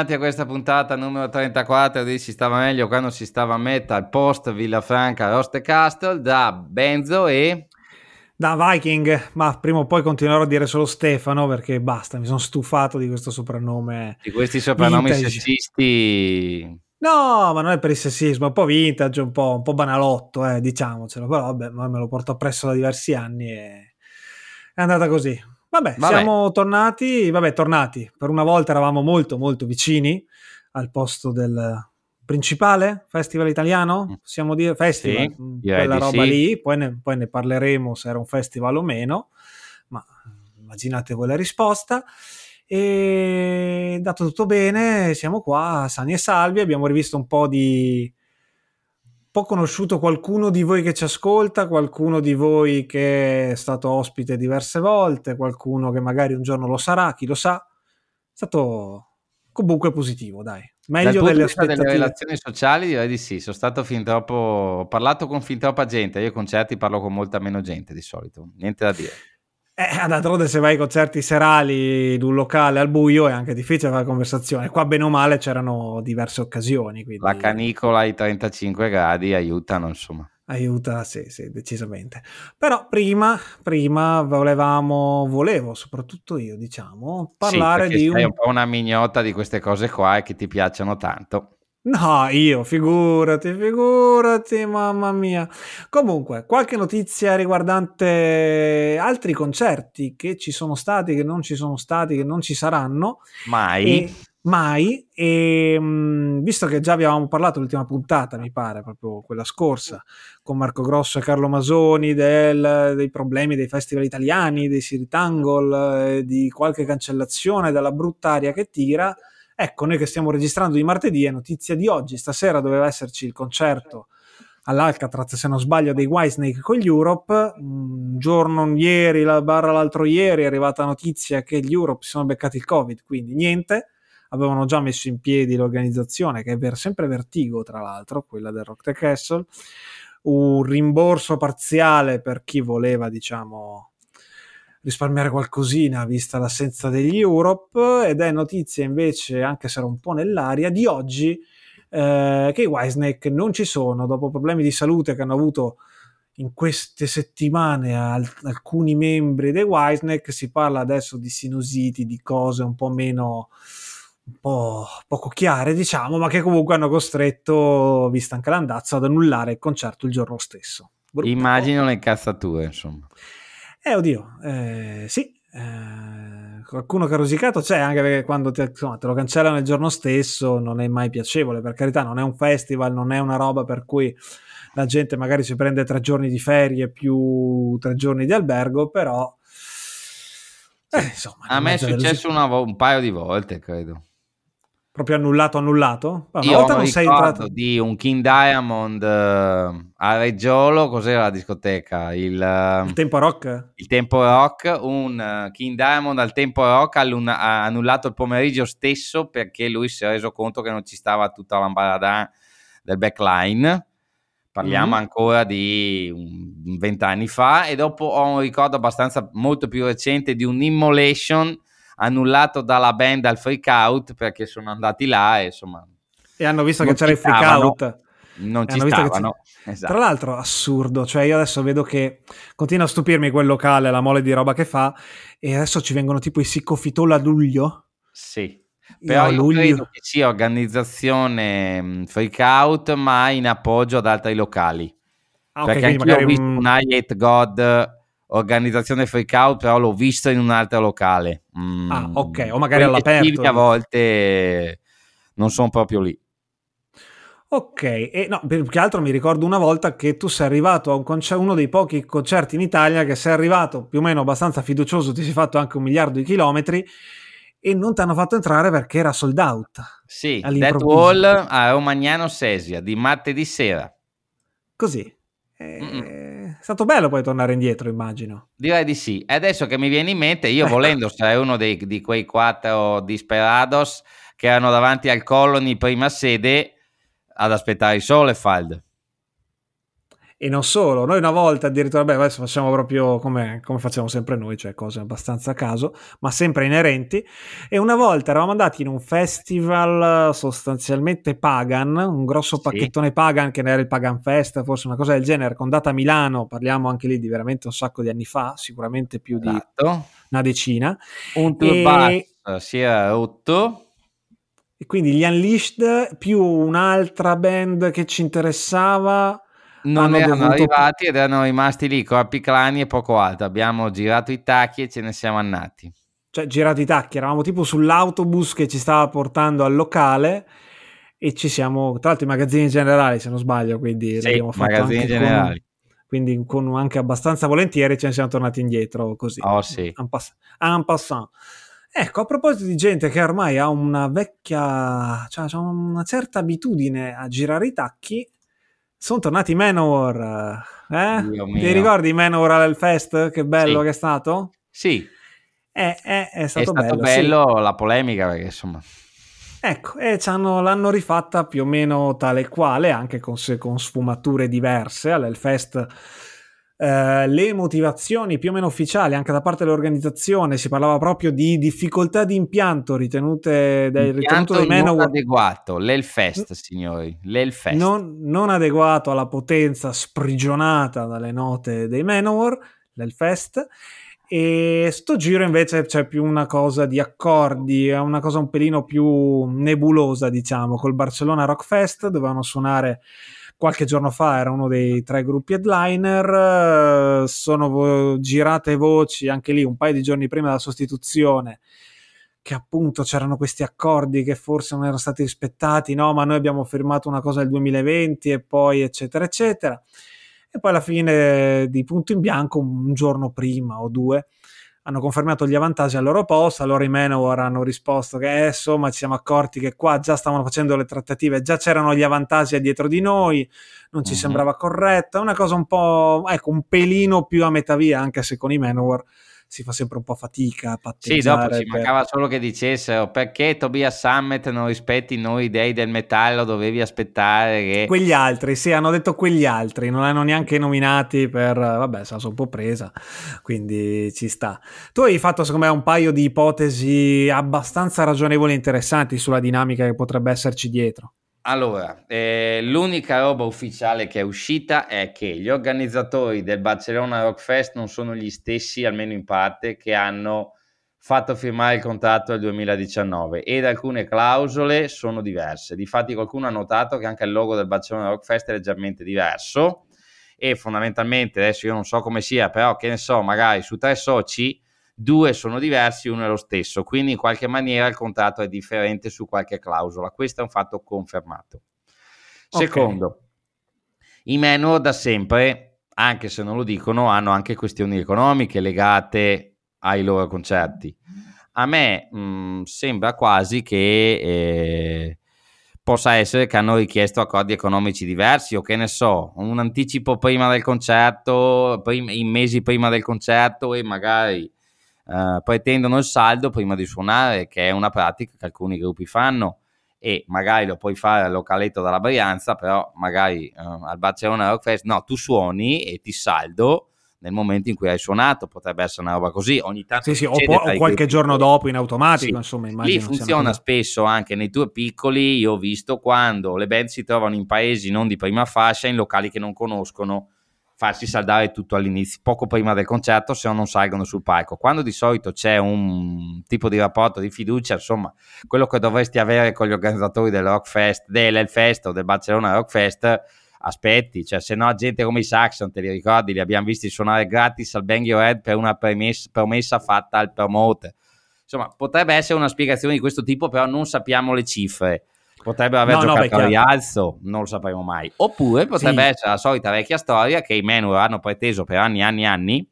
Bentornati a questa puntata numero 34 di Si stava meglio quando si stava a metal post Villafranca Roste Castle da Benzo e da Viking, ma prima o poi continuerò a dire solo Stefano perché basta, mi sono stufato di questo soprannome. Di questi soprannomi vintage. sessisti. No, ma non è per il sessismo, è un po' vintage, un po', un po banalotto, eh, diciamocelo, però vabbè, me lo porto appresso da diversi anni e è andata così. Vabbè, vabbè, siamo tornati, vabbè, tornati. Per una volta eravamo molto, molto vicini al posto del principale festival italiano, mm. possiamo dire festival, sì, mm, quella roba sì. lì, poi ne, poi ne, parleremo se era un festival o meno, ma immaginate voi la risposta. E dato tutto bene, siamo qua, sani e salvi, abbiamo rivisto un po' di po' conosciuto qualcuno di voi che ci ascolta, qualcuno di voi che è stato ospite diverse volte, qualcuno che magari un giorno lo sarà, chi lo sa. È stato comunque positivo, dai. Meglio delle aspettative. delle relazioni sociali direi di sì, sono stato fin troppo ho parlato con fin troppa gente, io ai concerti parlo con molta meno gente di solito, niente da dire. Eh, d'altronde se vai ai concerti serali in un locale al buio è anche difficile fare conversazione. Qua bene o male c'erano diverse occasioni. Quindi... La canicola ai 35 gradi aiutano, insomma. Aiuta, sì, sì, decisamente. Però prima, prima volevamo, volevo, soprattutto io, diciamo, parlare sì, di un... un po' una mignota di queste cose qua e che ti piacciono tanto. No, io, figurati, figurati, mamma mia. Comunque, qualche notizia riguardante altri concerti che ci sono stati, che non ci sono stati, che non ci saranno. Mai. E, mai. E mh, visto che già avevamo parlato l'ultima puntata, mi pare, proprio quella scorsa, con Marco Grosso e Carlo Masoni, del, dei problemi dei festival italiani, dei Siri Tangle, eh, di qualche cancellazione della brutta aria che tira Ecco, noi che stiamo registrando di martedì è notizia di oggi. Stasera doveva esserci il concerto all'Alcatraz, se non sbaglio, dei Whitesnake con gli Europe. Un giorno ieri, la barra l'altro ieri, è arrivata notizia che gli Europe si sono beccati il Covid, quindi niente. Avevano già messo in piedi l'organizzazione, che è sempre Vertigo, tra l'altro, quella del Rock the Castle. Un rimborso parziale per chi voleva, diciamo, risparmiare qualcosina vista l'assenza degli Europe ed è notizia invece, anche se era un po' nell'aria, di oggi eh, che i Wisnake non ci sono dopo problemi di salute che hanno avuto in queste settimane al- alcuni membri dei Wisnake si parla adesso di sinusiti, di cose un po' meno un po' poco chiare diciamo ma che comunque hanno costretto vista anche l'andazzo ad annullare il concerto il giorno stesso. Brutta immagino le cazzature insomma eh, oddio, eh, sì, eh, qualcuno che ha rosicato c'è, anche perché quando te, insomma, te, lo cancellano il giorno stesso non è mai piacevole, per carità, non è un festival, non è una roba per cui la gente magari si prende tre giorni di ferie più tre giorni di albergo, però... Eh, insomma, a me è successo una, un paio di volte, credo proprio annullato annullato? Ma Io non sei entrato di un King Diamond uh, a Reggiolo, cos'era la discoteca? Il, uh, il Tempo Rock? Il Tempo Rock, un uh, King Diamond al Tempo Rock ha annullato il pomeriggio stesso perché lui si è reso conto che non ci stava tutta l'ambarada del backline. Parliamo mm. ancora di vent'anni fa e dopo ho un ricordo abbastanza molto più recente di un Immolation annullato dalla band al freak out perché sono andati là e insomma... E hanno visto che c'era il freak out. Non ci stavano. Esatto. Tra l'altro, assurdo, cioè io adesso vedo che continua a stupirmi quel locale, la mole di roba che fa, e adesso ci vengono tipo i siccofitol a luglio. Sì, però io, io luglio... credo che sia organizzazione mm, freak out, ma in appoggio ad altri locali. Ah, okay, perché anche io ho visto un I Hate God organizzazione freak out, però l'ho visto in un altro locale. Mm, ah, ok, o magari all'aperto. A volte non sono proprio lì. Ok, e no, più che altro mi ricordo una volta che tu sei arrivato a un concerto, uno dei pochi concerti in Italia che sei arrivato più o meno abbastanza fiducioso, ti sei fatto anche un miliardo di chilometri e non ti hanno fatto entrare perché era sold out. Sì, Dead Wall a Romagnano Sesia di martedì sera. Così. È stato bello poi tornare indietro, immagino. Direi di sì. E adesso che mi viene in mente, io volendo sarei uno dei, di quei quattro disperados che erano davanti al Colony prima sede ad aspettare il Solefald. E non solo, noi una volta addirittura, beh, adesso facciamo proprio come, come, facciamo sempre noi, cioè cose abbastanza a caso, ma sempre inerenti. E una volta eravamo andati in un festival sostanzialmente pagan, un grosso pacchettone sì. pagan che era il Pagan Fest, forse una cosa del genere, con data a Milano, parliamo anche lì di veramente un sacco di anni fa, sicuramente più di esatto. una decina. Un tour e... bus si è rotto e quindi gli Unleashed più un'altra band che ci interessava non erano dovuto... arrivati ed erano rimasti lì corpi clani e poco altro. Abbiamo girato i tacchi e ce ne siamo andati. Cioè, girato i tacchi, eravamo tipo sull'autobus che ci stava portando al locale e ci siamo, tra l'altro i magazzini generali se non sbaglio, quindi sì, l'abbiamo fatto magazzini generali. Con, quindi con anche abbastanza volentieri ce ne siamo tornati indietro così. Oh sì. En, pass- en passant. Ecco, a proposito di gente che ormai ha una vecchia, cioè una certa abitudine a girare i tacchi, sono tornati Manowar. Eh? Ti ricordi Manowar al Fest? Che bello sì. che è stato? Sì. Eh, eh, è stato, è stato bello, bello sì. la polemica perché insomma... Ecco, e l'hanno rifatta più o meno tale quale, anche con, con sfumature diverse. All'Hellfest eh, le motivazioni più o meno ufficiali anche da parte dell'organizzazione si parlava proprio di difficoltà di impianto ritenute dai, ritenuto dai Manowar non adeguato l'Elfest signori l'Elfest non, non adeguato alla potenza sprigionata dalle note dei Manowar l'Elfest e sto giro invece c'è più una cosa di accordi, è una cosa un pelino più nebulosa, diciamo, col Barcellona Rock Fest dovevano suonare qualche giorno fa era uno dei tre gruppi headliner, sono girate voci anche lì un paio di giorni prima della sostituzione che appunto c'erano questi accordi che forse non erano stati rispettati, no, ma noi abbiamo firmato una cosa nel 2020 e poi eccetera eccetera. E poi alla fine di punto in bianco un giorno prima o due hanno confermato gli avvantaggi al loro posto, allora i Manowar hanno risposto che eh, insomma ci siamo accorti che qua già stavano facendo le trattative, già c'erano gli avvantaggi dietro di noi, non ci mm-hmm. sembrava corretto, è una cosa un po', ecco, un pelino più a metà via, anche se con i Manowar si fa sempre un po' fatica a patteggiare. Sì, dopo ci per... mancava solo che dicessero perché Tobias Summit non rispetti noi dei del metallo, dovevi aspettare che... Quegli altri, sì, hanno detto quegli altri, non hanno neanche nominati per... vabbè, sono un po' presa, quindi ci sta. Tu hai fatto secondo me un paio di ipotesi abbastanza ragionevoli e interessanti sulla dinamica che potrebbe esserci dietro. Allora, eh, l'unica roba ufficiale che è uscita è che gli organizzatori del Barcellona Rock Fest non sono gli stessi, almeno in parte, che hanno fatto firmare il contratto nel 2019 ed alcune clausole sono diverse. Difatti qualcuno ha notato che anche il logo del Barcellona Rock Fest è leggermente diverso e fondamentalmente, adesso io non so come sia, però che ne so, magari su tre soci due sono diversi, uno è lo stesso, quindi in qualche maniera il contratto è differente su qualche clausola. Questo è un fatto confermato. Secondo, okay. i meno da sempre, anche se non lo dicono, hanno anche questioni economiche legate ai loro concerti. A me mh, mm, sembra quasi che eh, possa essere che hanno richiesto accordi economici diversi o che ne so, un anticipo prima del concerto, prim- in mesi prima del concerto e magari eh, pretendono il saldo prima di suonare, che è una pratica che alcuni gruppi fanno e magari lo puoi fare al localetto della Brianza, però magari uh, al Barcellona Rock Fest, no, tu suoni e ti saldo nel momento in cui hai suonato, potrebbe essere una roba così, ogni tanto sì, sì, o, po- o qualche giorno dopo in automatico, sì. insomma, Lì funziona spesso anche nei tour piccoli, io ho visto quando le band si trovano in paesi non di prima fascia, in locali che non conoscono, farsi saldare tutto all'inizio, poco prima del concerto, se no non salgono sul palco. Quando di solito c'è un tipo di rapporto di fiducia, insomma, quello che dovresti avere con gli organizzatori del Rock Fest, dell'Elfest o del Barcellona Rock Fest, aspetti, cioè se no gente come i Saxon, te li ricordi, li abbiamo visti suonare gratis al Bang Your Head per una promessa, promessa fatta al promoter. Insomma, potrebbe essere una spiegazione di questo tipo, però non sappiamo le cifre potrebbero aver no, giocato no, a rialzo, non lo sapremo mai. Oppure potrebbe sì. essere la solita vecchia storia che i Manowar hanno preteso per anni e anni e anni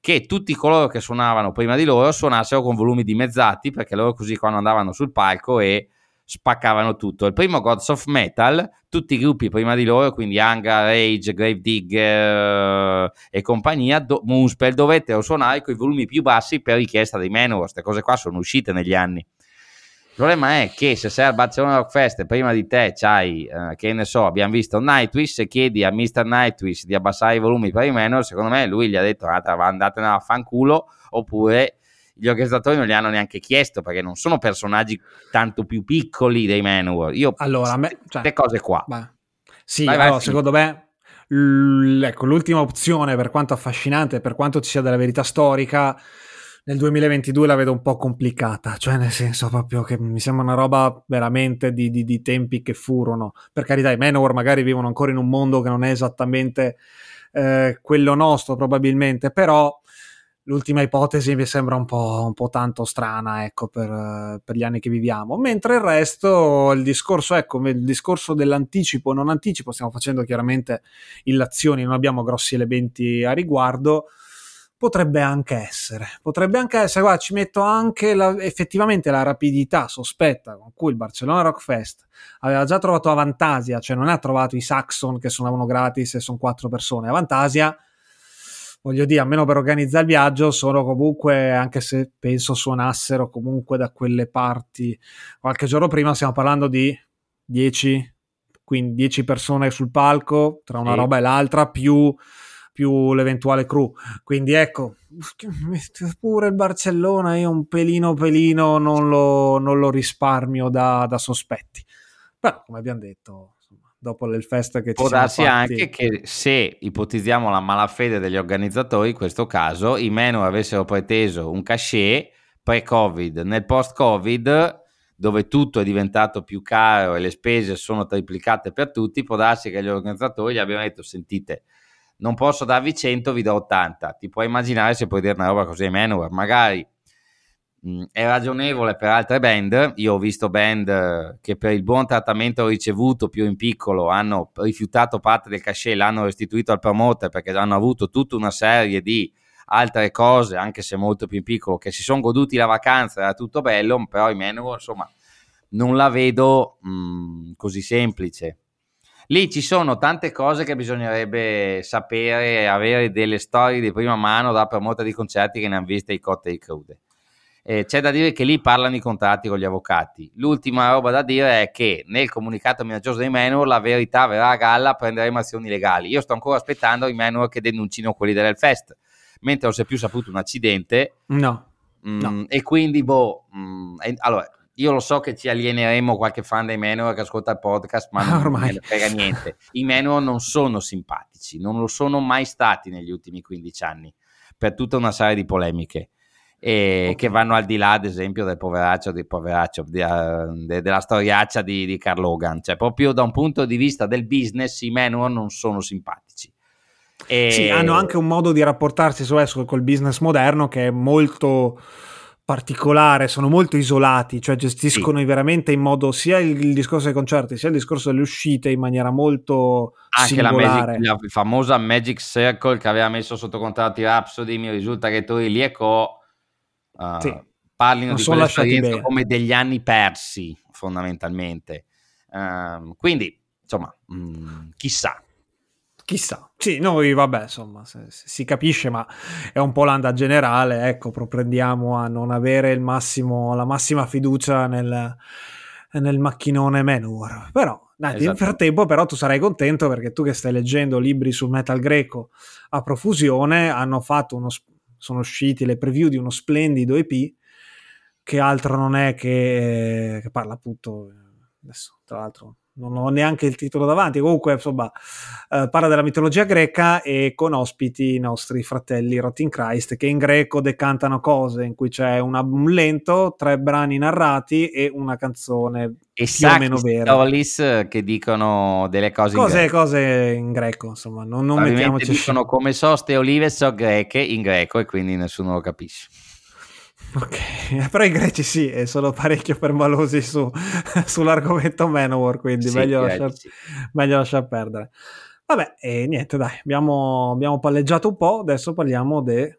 che tutti coloro che suonavano prima di loro suonassero con volumi dimezzati perché loro così quando andavano sul palco e spaccavano tutto. Il primo Gods of Metal, tutti i gruppi prima di loro, quindi Anga, Rage, Gravedigger uh, e compagnia, do- Moonspell, dovettero suonare con i volumi più bassi per richiesta dei Manowar. Queste cose qua sono uscite negli anni Il problema è che se sei al Barcellona Rock Fest e prima di te c'hai, eh, che ne so, abbiamo visto Nightwish, se chiedi a Mr. Nightwish di abbassare i volumi per i menor, secondo me lui gli ha detto andatene a fanculo, oppure gli organizzatori non gli hanno neanche chiesto perché non sono personaggi tanto più piccoli dei Manowar. Io allora, me, cioè, queste cose qua. Beh, sì, vai, allora, vai, secondo me l- ecco, l'ultima opzione per quanto affascinante, per quanto ci sia della verità storica, nel 2022 la vedo un po' complicata, cioè nel senso proprio che mi sembra una roba veramente di, di, di tempi che furono. Per carità, i Manowar magari vivono ancora in un mondo che non è esattamente eh, quello nostro probabilmente, però l'ultima ipotesi mi sembra un po', un po tanto strana ecco, per, per, gli anni che viviamo. Mentre il resto, il discorso, ecco, il discorso dell'anticipo, non anticipo, stiamo facendo chiaramente illazioni, non abbiamo grossi elementi a riguardo. Potrebbe anche essere, potrebbe anche essere, guarda, ci metto anche la, effettivamente la rapidità sospetta con cui il Barcellona Rock Fest aveva già trovato Avantasia, cioè non ha trovato i Saxon che suonavano gratis e sono quattro persone, Avantasia voglio dire, almeno per organizzare il viaggio, sono comunque, anche se penso suonassero comunque da quelle parti. Qualche giorno prima stiamo parlando di 10, quindi 10 persone sul palco, tra una sì. roba e l'altra, più, più l'eventuale crew. Quindi ecco, pure il Barcellona io un pelino pelino non lo, non lo risparmio da, da sospetti. Però, come abbiamo detto, dopo il fest che ci Può darsi fatti. anche che se ipotizziamo la malafede degli organizzatori, in questo caso i menu avessero preteso un cachet pre-Covid, nel post-Covid dove tutto è diventato più caro e le spese sono triplicate per tutti, può darsi che gli organizzatori gli abbiano detto sentite, non posso darvi 100, vi do 80. Ti puoi immaginare se puoi dire una roba così ai menu, magari Mm, è ragionevole per altre band. Io ho visto band eh, che per il buon trattamento ricevuto più in piccolo hanno rifiutato parte del cachet, l'hanno restituito al promoter perché hanno avuto tutta una serie di altre cose, anche se molto più in piccolo, che si sono goduti la vacanza, era tutto bello, però i menu, insomma, non la vedo mh, mm, così semplice. Lì ci sono tante cose che bisognerebbe sapere, avere delle storie di prima mano da promoter di concerti che ne hanno viste i cotte e crude eh, c'è da dire che lì parlano i contratti con gli avvocati. L'ultima roba da dire è che nel comunicato minaccioso dei Manor la verità verrà a galla, prenderemo azioni legali. Io sto ancora aspettando i Manor che denuncino quelli dell'Elfest, mentre non si è più saputo un accidente. No. Mm, no. E quindi, boh, mm, allora, io lo so che ci alieneremo qualche fan dei Manor che ascolta il podcast, ma non Ormai. me frega niente. I Manor non sono simpatici, non lo sono mai stati negli ultimi 15 anni, per tutta una serie di polemiche okay. che vanno al di là, ad esempio, del poveraccio, del poveraccio di, uh, de, della storiaccia di, di Carl Logan. Cioè, proprio da un punto di vista del business, i Manowar non sono simpatici. E... Sì, hanno anche un modo di rapportarsi su esso col business moderno che è molto particolare, sono molto isolati, cioè gestiscono sì. veramente in modo sia il, il, discorso dei concerti sia il discorso delle uscite in maniera molto anche singolare. La, Magic, la famosa Magic Circle che aveva messo sotto contratto i Rhapsody, mi risulta che tu lì ecco Uh, sì. Parlino non di quell'esperienza come degli anni persi, fondamentalmente. Uh, quindi, insomma, mh, mm, chissà. Chissà, sì, noi vabbè, insomma, se, se si capisce, ma è un po' l'anda generale, ecco, proprendiamo a non avere il massimo, la massima fiducia nel, nel macchinone Manowar. Però, dai, esatto. nel frattempo, però, tu sarai contento perché tu che stai leggendo libri sul metal greco a profusione hanno fatto uno, sono usciti le preview di uno splendido EP che altro non è che, che parla appunto adesso tra l'altro non ho neanche il titolo davanti, comunque insomma eh, parla della mitologia greca e con ospiti i nostri fratelli Rotting Christ che in greco decantano cose in cui c'è un album lento, tre brani narrati e una canzone e più o meno vera. Stolis che dicono delle cose, cose in greco. Cose in greco, insomma, non, non mettiamoci... dicono come soste olive so greche in greco e quindi nessuno lo capisce. Ok, però i greci sì, e sono parecchio permalosi su, sull'argomento Manowar, quindi sì, meglio, lasciar, sì. meglio lasciar perdere. Vabbè, e niente, dai, abbiamo, abbiamo palleggiato un po', adesso parliamo di...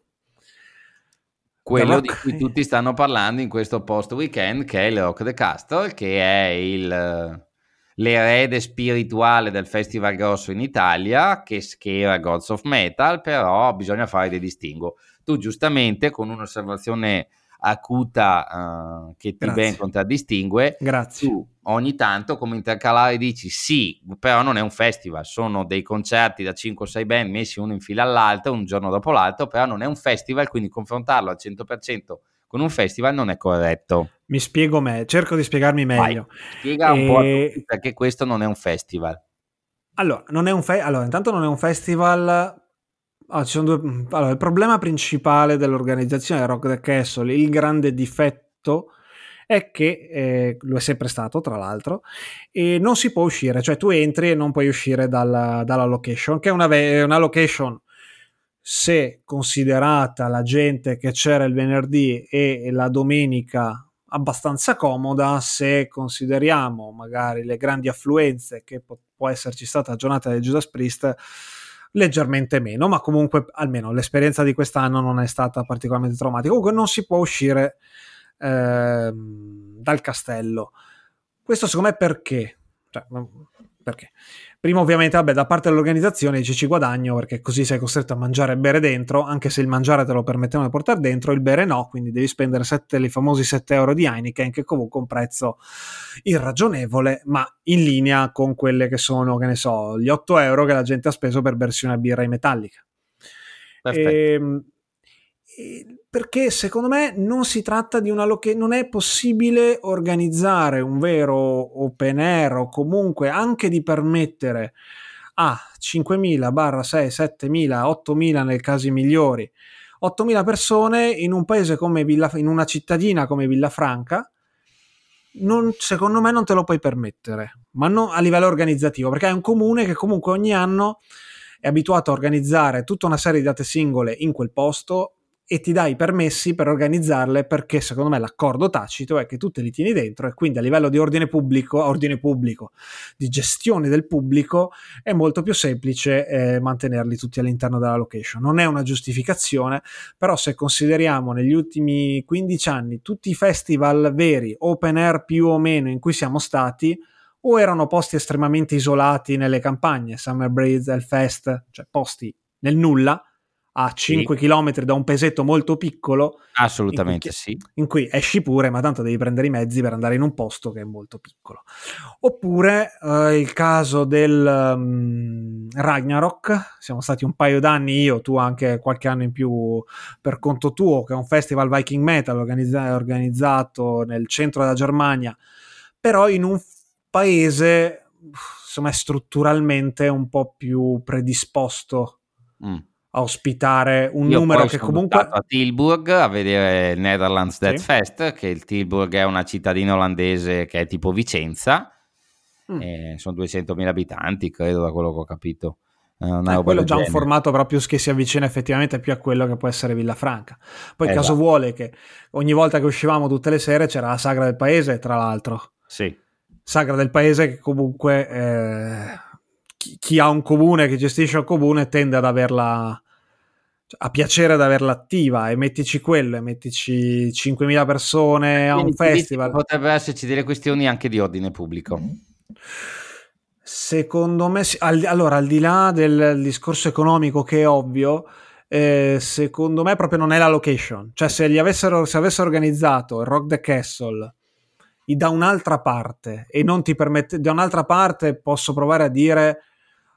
Quello di cui tutti stanno parlando in questo post weekend, che è il Rock the Castle, che è il, l'erede spirituale del Festival Grosso in Italia, che schiera Gods of Metal, però bisogna fare dei distinguo. Tu giustamente, con un'osservazione acuta uh, che ti Grazie. ben contraddistingue. Grazie. Tu ogni tanto come intercalare dici sì, però non è un festival, sono dei concerti da 5-6 band messi uno in fila all'altro, un giorno dopo l'altro, però non è un festival, quindi confrontarlo al 100% con un festival non è corretto. Mi spiego me, cerco di spiegarmi meglio. Vai, spiega un e... po' tutti perché questo non è un festival. Allora, non è un fe- allora, intanto non è un festival Ah, due... allora, il problema principale dell'organizzazione Rock the Castle, il grande difetto è che eh, lo è sempre stato, tra l'altro, e non si può uscire, cioè tu entri e non puoi uscire dalla, dalla location, che è una, ve- una location se considerata la gente che c'era il venerdì e la domenica abbastanza comoda se consideriamo magari le grandi affluenze che po- può esserci stata la giornata del Judas Priest leggermente meno, ma comunque almeno l'esperienza di quest'anno non è stata particolarmente traumatica. Comunque non si può uscire eh, dal castello. Questo secondo me perché? Cioè, perché? Prima ovviamente, vabbè, da parte dell'organizzazione dici ci guadagno perché così sei costretto a mangiare e bere dentro, anche se il mangiare te lo permettevano di portare dentro, il bere no, quindi devi spendere 7, i famosi 7 euro di Heineken, che comunque è un prezzo irragionevole, ma in linea con quelle che sono, che ne so, gli 8 euro che la gente ha speso per bersi una birra in metallica. Perfetto. Ehm, e, perché secondo me non si tratta di una location, non è possibile organizzare un vero open air o comunque anche di permettere a 5.000 barra 6, 7.000, 8.000 nei casi migliori, 8.000 persone in un paese come Villa, in una cittadina come Villafranca, non, secondo me non te lo puoi permettere, ma non a livello organizzativo, perché è un comune che comunque ogni anno è abituato a organizzare tutta una serie di date singole in quel posto e ti dai i permessi per organizzarle perché secondo me l'accordo tacito è che tu te li tieni dentro e quindi a livello di ordine pubblico, ordine pubblico di gestione del pubblico è molto più semplice eh, mantenerli tutti all'interno della location. Non è una giustificazione, però se consideriamo negli ultimi 15 anni tutti i festival veri, open air più o meno in cui siamo stati, o erano posti estremamente isolati nelle campagne, Summer Breeze, Hellfest, cioè posti nel nulla, a 5 sì. km da un pesetto molto piccolo. Assolutamente in cui, sì. In cui esci pure, ma tanto devi prendere i mezzi per andare in un posto che è molto piccolo. Oppure eh, il caso del um, Ragnarok, siamo stati un paio d'anni, io, tu anche qualche anno in più per conto tuo, che è un festival Viking Metal organizza- organizzato nel centro della Germania, però in un paese insomma strutturalmente un po' più predisposto. Mm a ospitare un Io numero che comunque a Tilburg a vedere il Netherlands Dead sì. Fest che il Tilburg è una cittadina olandese che è tipo Vicenza mm. eh, sono 200.000 abitanti credo da quello che ho capito eh, eh, quello è già genere. un formato proprio che si avvicina effettivamente più a quello che può essere Villafranca poi eh, caso vuole che ogni volta che uscivamo tutte le sere c'era la sagra del paese tra l'altro sì sagra del paese che comunque eh chi, chi, ha un comune, che gestisce un comune, tende ad averla a piacere ad averla attiva e mettici quello e mettici 5.000 persone a un festival. Potrebbero esserci delle questioni anche di ordine pubblico. Secondo me, al, allora al di là del discorso economico che è ovvio, eh, secondo me proprio non è la location. Cioè se, gli avessero, se avessero organizzato il Rock the Castle da un'altra parte e non ti permette, da un'altra parte posso provare a dire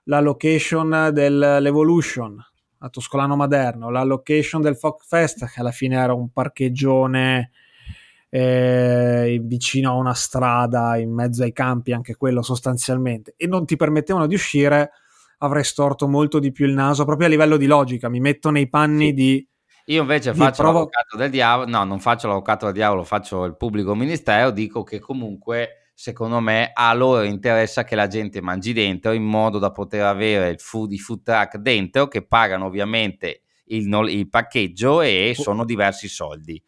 la location dell'Evolution a Toscolano Maderno, la location del Folk Fest che alla fine era un parcheggione eh, vicino a una strada in mezzo ai campi, anche quello sostanzialmente, e non ti permettevano di uscire, avrei storto molto di più il naso proprio a livello di logica. Mi metto nei panni sì. di. Io invece faccio provo... l'avvocato del diavolo, no, non faccio l'avvocato del diavolo, faccio il pubblico ministero, dico che comunque secondo me a loro interessa che la gente mangi dentro in modo da poter avere il food, i food truck dentro che pagano ovviamente il, il parcheggio e sono diversi soldi.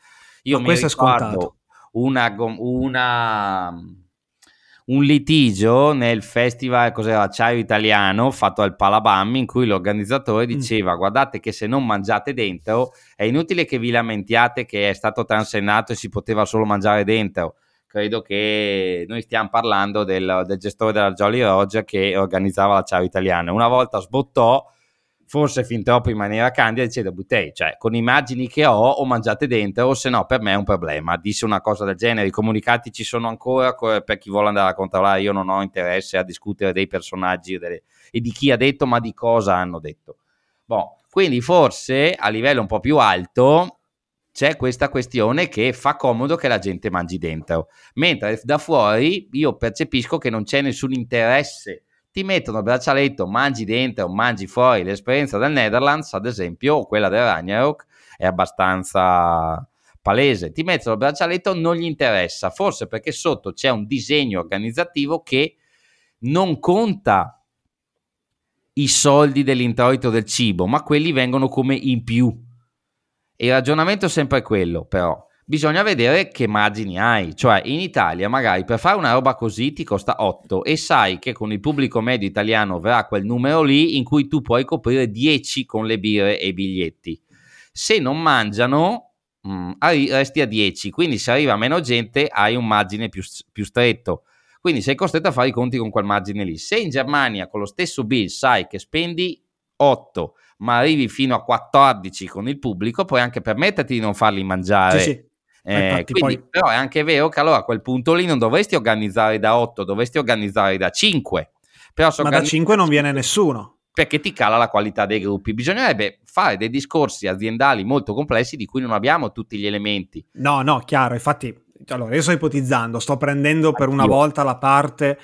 Io Ma mi ricordo una, una, un litigio nel festival cos'era Acciaio Italiano fatto al Palabam in cui l'organizzatore mm. diceva mm. guardate che se non mangiate dentro è inutile che vi lamentiate che è stato transennato e si poteva solo mangiare dentro credo che noi stiamo parlando del, del gestore della Jolly Roger che organizzava la Ciao Italiana. Una volta sbottò forse fin troppo in maniera candida, dicendo Buttei, cioè con immagini che ho o mangiate dentro o se no per me è un problema. Disse una cosa del genere, i comunicati ci sono ancora per chi vuole andare a controllare, io non ho interesse a discutere dei personaggi delle, e di chi ha detto ma di cosa hanno detto. Boh, quindi forse a livello un po' più alto c'è questa questione che fa comodo che la gente mangi dentro, mentre da fuori io percepisco che non c'è nessun interesse ti mettono il braccialetto, mangi dentro, mangi fuori. L'esperienza del Netherlands, ad esempio, o quella del Ragnarok, è abbastanza palese. Ti mettono il braccialetto, non gli interessa, forse perché sotto c'è un disegno organizzativo che non conta i soldi dell'introito del cibo, ma quelli vengono come in più. Il ragionamento è sempre quello, però bisogna vedere che margini hai. Cioè, in Italia, magari per fare una roba così ti costa 8 e sai che con il pubblico medio italiano verrà quel numero lì in cui tu puoi coprire 10 con le birre e i biglietti. Se non mangiano, mh, mm, resti a 10. Quindi, se arriva meno gente, hai un margine più, più stretto. Quindi sei costretto a fare i conti con quel margine lì. Se in Germania con lo stesso bill sai che spendi 8, ma arrivi fino a 14 con il pubblico, puoi anche permetterti di non farli mangiare. Sì, sì. Eh, quindi, poi... Però è anche vero che allora a quel punto lì non dovresti organizzare da 8, dovresti organizzare da 5. Però Ma da 5 non viene nessuno. Perché ti cala la qualità dei gruppi. Bisognerebbe fare dei discorsi aziendali molto complessi di cui non abbiamo tutti gli elementi. No, no, chiaro. Infatti, allora, io sto ipotizzando, sto prendendo per una volta la parte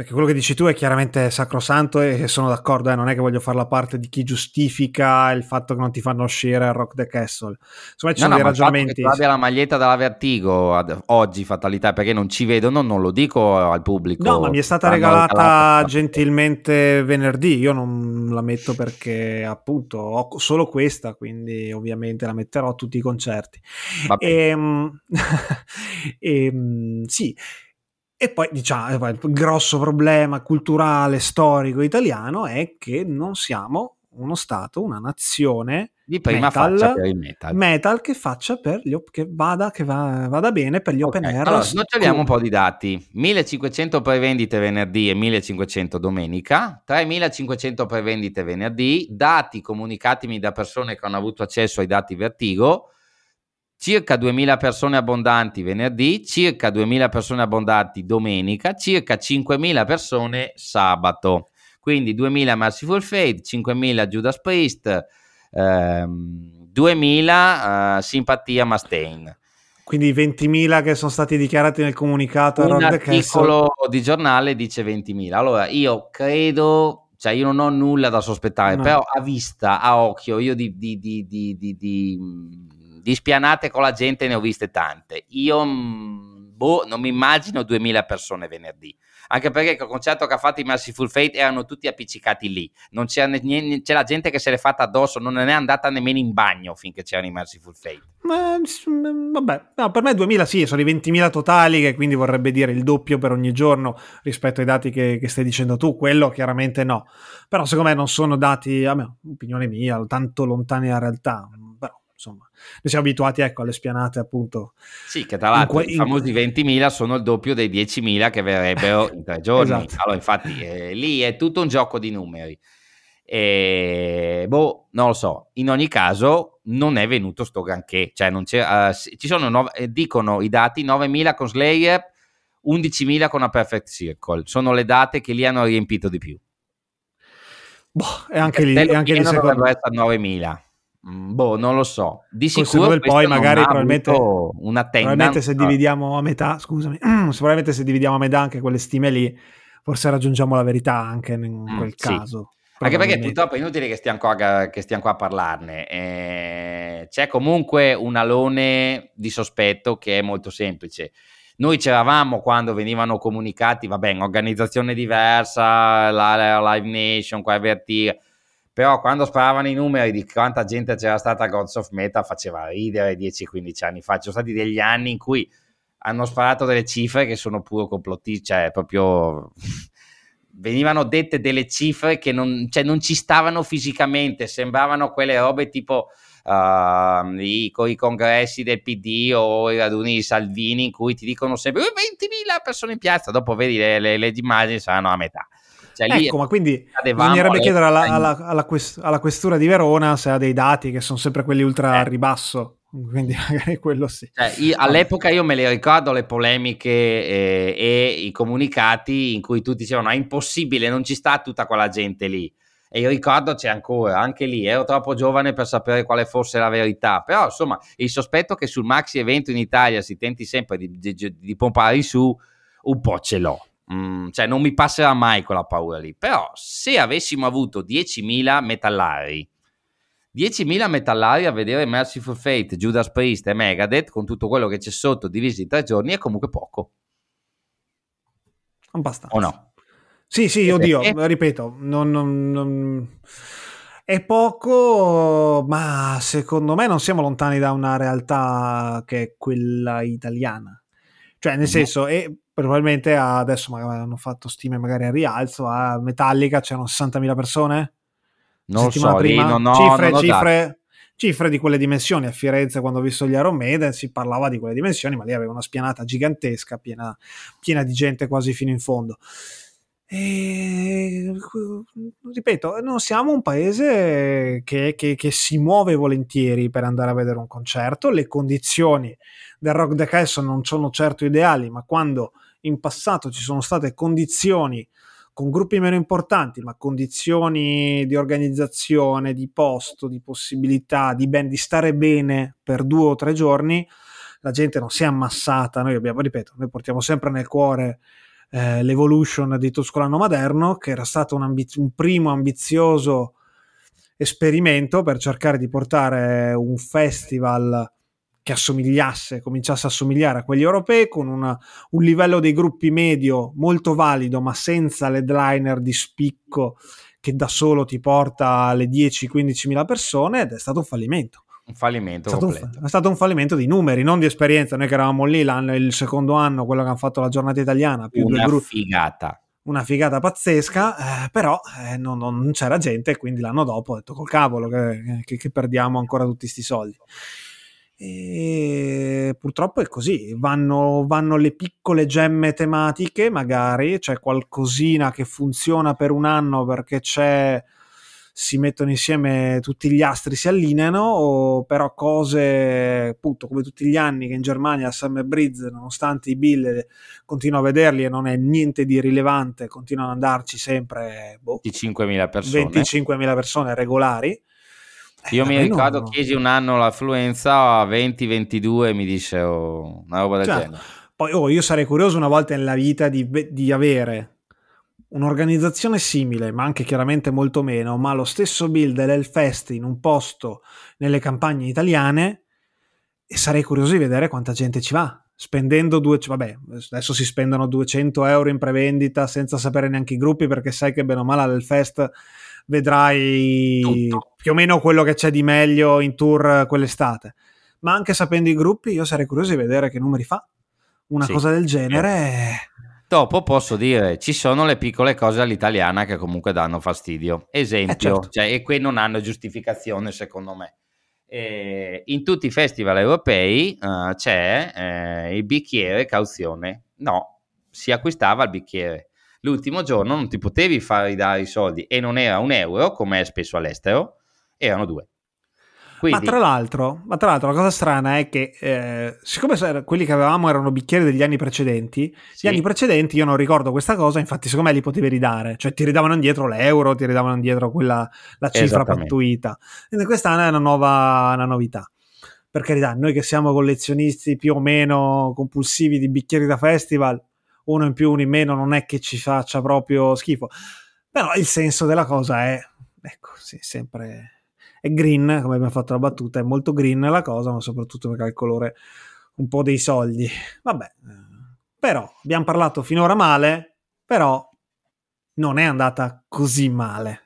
perché quello che dici tu è chiaramente sacrosanto e sono d'accordo, eh, non è che voglio fare la parte di chi giustifica il fatto che non ti fanno uscire a Rock the Castle. Insomma, ci no, sono no, dei ragionamenti. Se tu abbia la maglietta della Vertigo ad, oggi, fatalità, perché non ci vedono, non lo dico al pubblico. No, ma mi è stata regalata, regalata gentilmente venerdì, io non la metto perché appunto ho solo questa, quindi ovviamente la metterò a tutti i concerti. E, ehm, e, ehm, sì. E poi diciamo, il grosso problema culturale, storico italiano è che non siamo uno Stato, una nazione di prima metal, faccia per il metal. metal che faccia per gli op- che vada, che va, vada bene per gli okay. open air. Allora, noi abbiamo un po' di dati: 1500 prevendite venerdì e 1500 domenica, 3500 prevendite venerdì, dati comunicatimi da persone che hanno avuto accesso ai dati Vertigo circa 2000 persone abbondanti venerdì, circa 2000 persone abbondanti domenica, circa 5000 persone sabato. Quindi 2000 Merciful Fate, 5000 Judas Priest, ehm, 2000 eh, Simpatia Mustaine. Quindi 20.000 che sono stati dichiarati nel comunicato. Un articolo di giornale dice 20.000. Allora, io credo, cioè io non ho nulla da sospettare, no. però a vista, a occhio, io di, di, di, di di spianate con la gente ne ho viste tante. Io mm, boh, non mi immagino 2000 persone venerdì. Anche perché il concerto che ha fatto i Merciful Fate erano tutti appiccicati lì. Non c'era, niente, c'è la gente che se l'è fatta addosso, non è andata nemmeno in bagno finché c'erano i Merciful Fate. Ma vabbè, no, per me 2000 sì, sono i 20.000 totali, che quindi vorrebbe dire il doppio per ogni giorno rispetto ai dati che, che stai dicendo tu. Quello chiaramente no. Però secondo me non sono dati, a me, opinione mia, tanto lontani dalla realtà insomma, noi siamo abituati ecco, alle spianate appunto. Sì, che tra l'altro que- i famosi 20.000 sono il doppio dei 10.000 che verrebbero in tre giorni. esatto. Allora, infatti, eh, lì è tutto un gioco di numeri. E, boh, non lo so. In ogni caso, non è venuto sto granché. Cioè, non c'è, uh, ci sono, nove, eh, dicono i dati, 9.000 con Slayer, 11.000 con A Perfect Circle. Sono le date che li hanno riempito di più. Boh, e anche lì, e anche lì secondo... essere 9.000. Mm, boh, non lo so. Di sicuro poi magari probabilmente, una probabilmente se dividiamo a metà, scusami, sicuramente se dividiamo a metà anche quelle stime lì, forse raggiungiamo la verità anche in mm, quel sì. caso. Anche perché purtroppo è inutile che stiamo qua, che stiamo qua a parlarne. Eh, c'è comunque un alone di sospetto che è molto semplice. Noi c'eravamo quando venivano comunicati, vabbè, organizzazione diversa, la, la Live Nation, qua Vertiga però quando sparavano i numeri di quanta gente c'era stata a Gods of Metal faceva ridere 10-15 anni fa, ci sono stati degli anni in cui hanno sparato delle cifre che sono puro complotti, cioè proprio venivano dette delle cifre che non, cioè, non ci stavano fisicamente, sembravano quelle robe tipo uh, i, i, congressi del PD o i raduni di Salvini in cui ti dicono sempre 20.000 persone in piazza, dopo vedi le, le, le immagini saranno a metà Cioè, ecco, ma quindi bisognerebbe chiedere alla, alla, alla, quest- alla, questura di Verona se ha dei dati che sono sempre quelli ultra eh. ribasso. Quindi magari quello sì. Cioè, io, all'epoca io me le ricordo le polemiche eh, e i comunicati in cui tutti dicevano è impossibile, non ci sta tutta quella gente lì. E io ricordo c'è ancora, anche lì ero troppo giovane per sapere quale fosse la verità, però insomma il sospetto che sul maxi evento in Italia si tenti sempre di, di, di pompare su un po' ce l'ho. Mm, cioè non mi passerà mai quella paura lì, però se avessimo avuto 10.000 metallari 10.000 metallari a vedere Merciful Fate, Judas Priest e Megadeth con tutto quello che c'è sotto divisi in tre giorni è comunque poco. Abbastanza. O no? Sì, sì, oddio, perché? ripeto, non, non, non... è poco, ma secondo me non siamo lontani da una realtà che è quella italiana. Cioè, nel no. senso, e probabilmente adesso magari hanno fatto stime magari a rialzo, a Metallica c'erano 60.000 persone? Non so, prima. non ho, cifre, non cifre, cifre, di quelle dimensioni. A Firenze, quando ho visto gli Iron Maiden, si parlava di quelle dimensioni, ma lì aveva una spianata gigantesca, piena, piena di gente quasi fino in fondo. E, ripeto, non siamo un paese che, che, che, si muove volentieri per andare a vedere un concerto. Le condizioni del Rock the Castle non sono certo ideali, ma quando in passato ci sono state condizioni con gruppi meno importanti, ma condizioni di organizzazione, di posto, di possibilità, di, ben, di stare bene per due o tre giorni, la gente non si è ammassata. Noi abbiamo, ripeto, noi portiamo sempre nel cuore eh, l'Evolution di Tuscolano Maderno, che era stato un, ambiz- un primo ambizioso esperimento per cercare di portare un festival che assomigliasse, cominciasse a assomigliare a quelli europei, con una, un livello dei gruppi medio molto valido, ma senza l'headliner di spicco che da solo ti porta alle 10-15 mila persone ed è stato un fallimento. Un fallimento è stato un, è stato un, fallimento di numeri, non di esperienza. Noi che eravamo lì l'anno, il secondo anno, quello che hanno fatto la giornata italiana. Più una gru- figata. Una figata pazzesca, eh, però eh, non, non, c'era gente, quindi l'anno dopo ho detto col cavolo che, che, che perdiamo ancora tutti questi soldi. E purtroppo è così, vanno, vanno, le piccole gemme tematiche, magari c'è qualcosina che funziona per un anno perché c'è, si mettono insieme tutti gli astri, si allineano, o però cose appunto come tutti gli anni che in Germania a Summer Breeze, nonostante i bill continuo a vederli e non è niente di rilevante, continuano ad andarci sempre boh, 25.000 persone. 25.000 persone regolari io eh, mi ricordo no, no. chiesi un anno l'affluenza a 20-22 mi disse oh, una roba del cioè, genere. Poi oh, io sarei curioso una volta nella vita di, di, avere un'organizzazione simile, ma anche chiaramente molto meno, ma lo stesso build dell'Hellfest in un posto nelle campagne italiane e sarei curioso di vedere quanta gente ci va. Spendendo due, vabbè, adesso si spendono 200 euro in prevendita senza sapere neanche i gruppi perché sai che bene o male all'Hellfest vedrai Tutto. più o meno quello che c'è di meglio in tour quell'estate. Ma anche sapendo i gruppi, io sarei curioso di vedere che numeri fa. Una sì. cosa del genere. Dopo posso dire, ci sono le piccole cose all'italiana che comunque danno fastidio. Esempio, eh certo. cioè, e qui non hanno giustificazione secondo me. Eh, in tutti i festival europei uh, c'è eh, il bicchiere cauzione. No, si acquistava il bicchiere l'ultimo giorno non ti potevi far ridare i soldi e non era un euro come è spesso all'estero, erano due. Quindi... Ma, tra l'altro, ma, tra l'altro, la cosa strana è che eh, siccome quelli che avevamo erano bicchieri degli anni precedenti, sì. gli anni precedenti io non ricordo questa cosa, infatti secondo me li potevi ridare, cioè ti ridavano indietro l'euro, ti ridavano indietro quella, la cifra pattuita. Quindi quest'anno è una, nuova, una novità. Per carità, noi che siamo collezionisti più o meno compulsivi di bicchieri da festival, uno in più, uno in meno, non è che ci faccia proprio schifo. Però il senso della cosa è, ecco, sì, sempre è green, come abbiamo fatto la battuta, è molto green la cosa, ma soprattutto perché ha il colore un po' dei soldi. Vabbè, però abbiamo parlato finora male, però non è andata così male.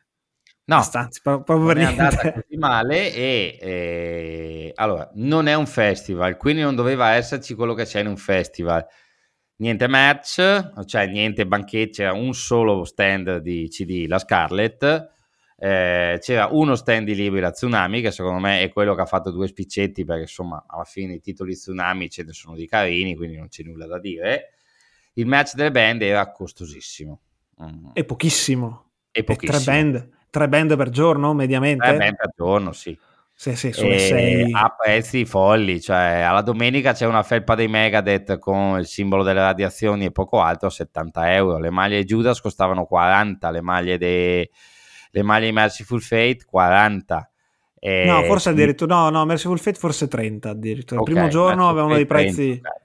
No, Abbastanza, proprio non per è andata così male e eh, allora non è un festival, quindi non doveva esserci quello che c'è in un festival niente match, cioè niente banchetti, c'era un solo stand di CD, la Scarlett, eh, c'era uno stand di libri, la Tsunami, che secondo me è quello che ha fatto due spiccetti, perché insomma alla fine i titoli Tsunami ce ne sono di carini, quindi non c'è nulla da dire. Il match delle band era costosissimo, Mm. È pochissimo. È pochissimo. E tre band, tre band per giorno, mediamente? Tre band per giorno, sì. Sì, sì, sei. A prezzi folli, cioè alla domenica c'è una felpa dei Megadeth con il simbolo delle radiazioni e poco altro, 70 euro. Le maglie Judas costavano 40, le maglie, de... le maglie Merciful Fate 40. E... No, forse addirittura, no, no, Merciful Fate forse 30 addirittura. Il okay, primo giorno avevano dei prezzi... 30,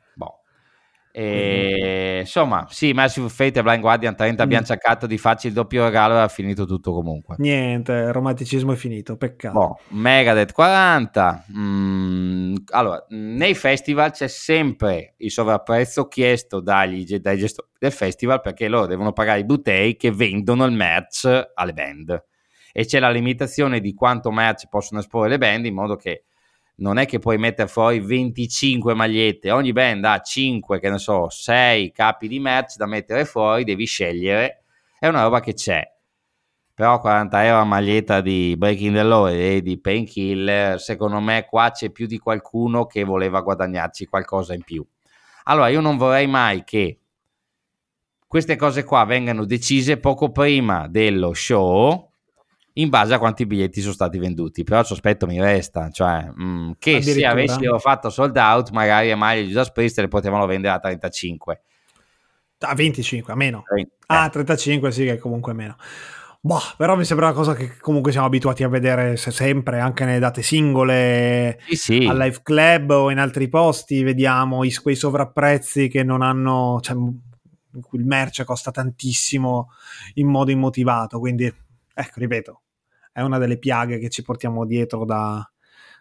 e, insomma, sì, Massive Fate e Blind Guardian 30 abbiamo mm. cercato di farci il doppio regalo e ha finito tutto comunque. Niente, il romanticismo è finito, peccato. Boh, Megadeth 40. Mm, allora, nei festival c'è sempre il sovrapprezzo chiesto dagli, dai gestori del festival perché loro devono pagare i buttei che vendono il merch alle band. E c'è la limitazione di quanto merch possono esporre le band in modo che non è che puoi mettere fuori 25 magliette, ogni band ha 5, che ne so, 6 capi di merch da mettere fuori, devi scegliere, è una roba che c'è. Però 40 euro a maglietta di Breaking the Law e di Painkiller, secondo me qua c'è più di qualcuno che voleva guadagnarci qualcosa in più. Allora io non vorrei mai che queste cose qua vengano decise poco prima dello show, in base a quanti biglietti sono stati venduti. Però il sospetto mi resta, cioè mh, mm, che se avessero fatto sold out, magari a maglie di Judas Priest le potevano vendere a 35. A 25, a meno. Eh. Ah, 35 sì, che comunque meno. Boh, però mi sembra una cosa che comunque siamo abituati a vedere sempre, anche nelle date singole, sì, sì. al live club o in altri posti, vediamo i, quei sovrapprezzi che non hanno, cioè, in cui il merce costa tantissimo in modo immotivato, quindi, ecco, ripeto, è una delle piaghe che ci portiamo dietro da,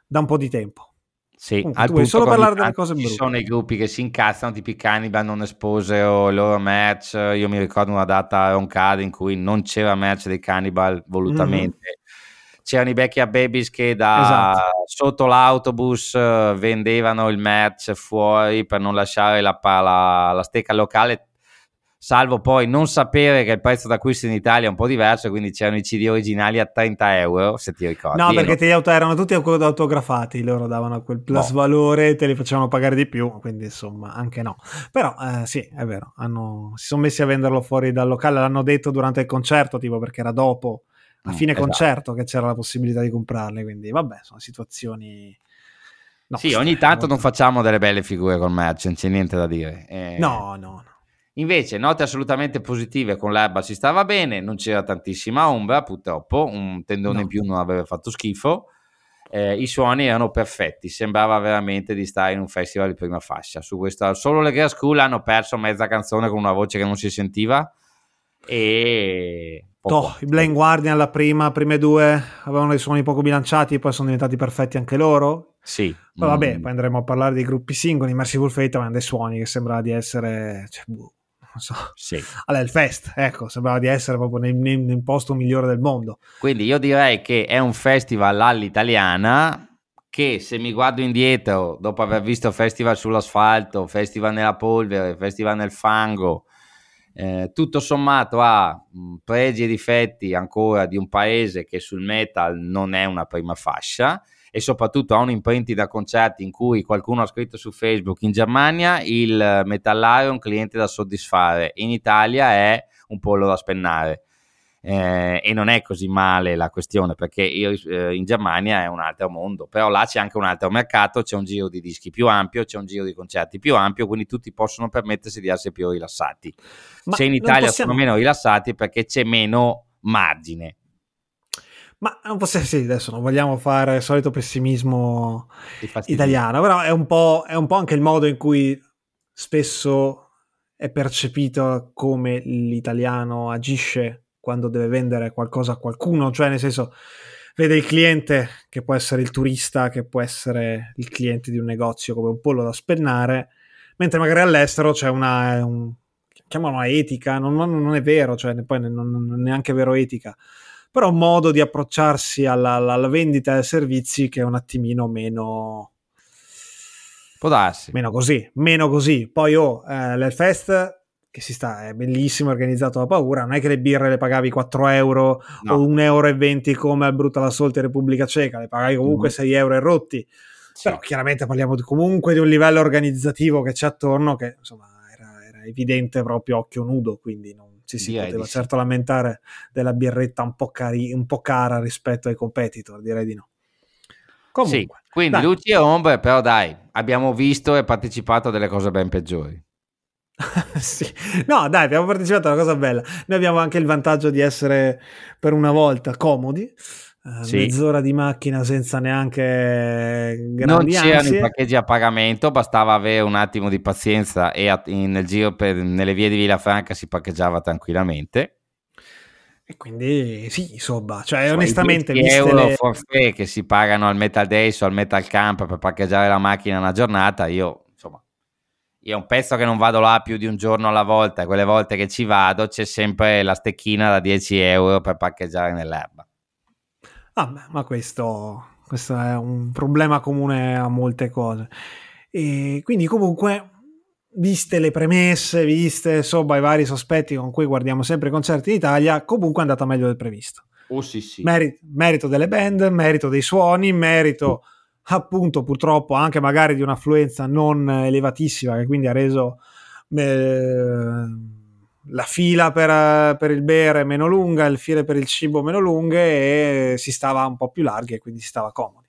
da un po' di tempo. Sì, Comunque, al solo parlare delle cose brutte. Ci sono i gruppi che si incazzano, tipo i Cannibal non esposero il loro match. Io mi ricordo una data roncada in cui non c'era match dei Cannibal volutamente. Mm. C'erano i Backyard Babies che da esatto. sotto l'autobus eh, vendevano il match fuori per non lasciare la, la, la stecca locale salvo poi non sapere che il prezzo d'acquisto in Italia è un po' diverso, quindi c'erano i CD originali a 30 euro, se ti ricordi. No, perché te auto- erano tutti autografati, loro davano quel plus boh. valore e te li facevano pagare di più, quindi insomma anche no. Però eh, sì, è vero, hanno, si sono messi a venderlo fuori dal locale, l'hanno detto durante il concerto, tipo perché era dopo, a mm, fine esatto. concerto, che c'era la possibilità di comprarli, quindi vabbè, sono situazioni... No, sì, ogni tanto non facciamo delle belle figure col merch, non c'è niente da dire. Eh... No, no, no. Invece, note assolutamente positive con l'erba si stava bene, non c'era tantissima ombra, purtroppo, un tendone no. in più non aveva fatto schifo. Eh, I suoni erano perfetti, sembrava veramente di stare in un festival di prima fascia. Su questa, solo le Girl School hanno perso mezza canzone con una voce che non si sentiva. E Toh, i Blind Guardian la prima, prime due avevano dei suoni poco bilanciati, poi sono diventati perfetti anche loro. Sì. Poi vabbè, mm. poi andremo a parlare dei gruppi singoli. Merciful Fate avevano dei suoni che sembrava di essere. Cioè, boh, non so, sì. all'Elfest, ecco, sembrava di essere proprio nel, nel, nel, posto migliore del mondo. Quindi io direi che è un festival all'italiana che se mi guardo indietro, dopo aver visto festival sull'asfalto, festival nella polvere, festival nel fango, eh, tutto sommato ha mh, pregi e difetti ancora di un paese che sul metal non è una prima fascia, e soprattutto ha un imprinting da concerti in cui qualcuno ha scritto su Facebook in Germania il metallare è un cliente da soddisfare, in Italia è un pollo da spennare. Eh, e non è così male la questione perché io, eh, in Germania è un altro mondo, però là c'è anche un altro mercato, c'è un giro di dischi più ampio, c'è un giro di concerti più ampio, quindi tutti possono permettersi di essere più rilassati. Ma se in Italia possiamo... sono meno rilassati perché c'è meno margine. Ma non possiamo, sì, adesso non vogliamo fare il solito pessimismo italiano, però è un, è un, po', anche il modo in cui spesso è percepito come l'italiano agisce quando deve vendere qualcosa a qualcuno, cioè nel senso vede il cliente che può essere il turista, che può essere il cliente di un negozio come un pollo da spennare, mentre magari all'estero c'è una, un, chiamano etica, non, non, è vero, cioè poi non, non è neanche vero etica, però un modo di approcciarsi alla, alla vendita dei servizi che è un attimino meno... Può darsi. Meno così, meno così. Poi oh, eh, l'Elfest che si sta, è bellissimo, organizzato da paura, non è che le birre le pagavi 4 euro no. o 1,20 euro come al Brutal Assault in Repubblica Ceca, le pagavi comunque mm. 6 euro e rotti. Sì. Però chiaramente parliamo di, comunque di un livello organizzativo che c'è attorno che insomma era, era evidente proprio occhio nudo, quindi non ci si poteva certo sì. lamentare della birretta un po, cari- un po' cara rispetto ai competitor, direi di no. Comunque, sì, quindi dai. luci e ombre, però dai, abbiamo visto e partecipato a delle cose ben peggiori. sì. No, dai, abbiamo partecipato a una cosa bella. Noi abbiamo anche il vantaggio di essere per una volta comodi. Uh, sì. Mezz'ora di macchina senza neanche grandi Non c'erano i parcheggi a pagamento, bastava avere un attimo di pazienza e a, in, nel giro per, nelle vie di Villafranca si parcheggiava tranquillamente. E quindi sì, insomma, cioè Sono onestamente... 10 euro le... forfè che si pagano al Metal Days o al Metal Camp per parcheggiare la macchina una giornata, io insomma, io è un pezzo che non vado là più di un giorno alla volta, quelle volte che ci vado c'è sempre la stecchina da 10 euro per parcheggiare nell'erba. Vabbè, ma questo, questo è un problema comune a molte cose. E quindi comunque viste le premesse, viste insomma i vari sospetti con cui guardiamo sempre i concerti in Italia, comunque è andata meglio del previsto. Oh sì sì. Merito, merito delle band, merito dei suoni, merito appunto purtroppo anche magari di un'affluenza non elevatissima che quindi ha reso eh, la fila per, per, il bere meno lunga, il file per il cibo meno lunghe e si stava un po' più larghi e quindi si stava comodi.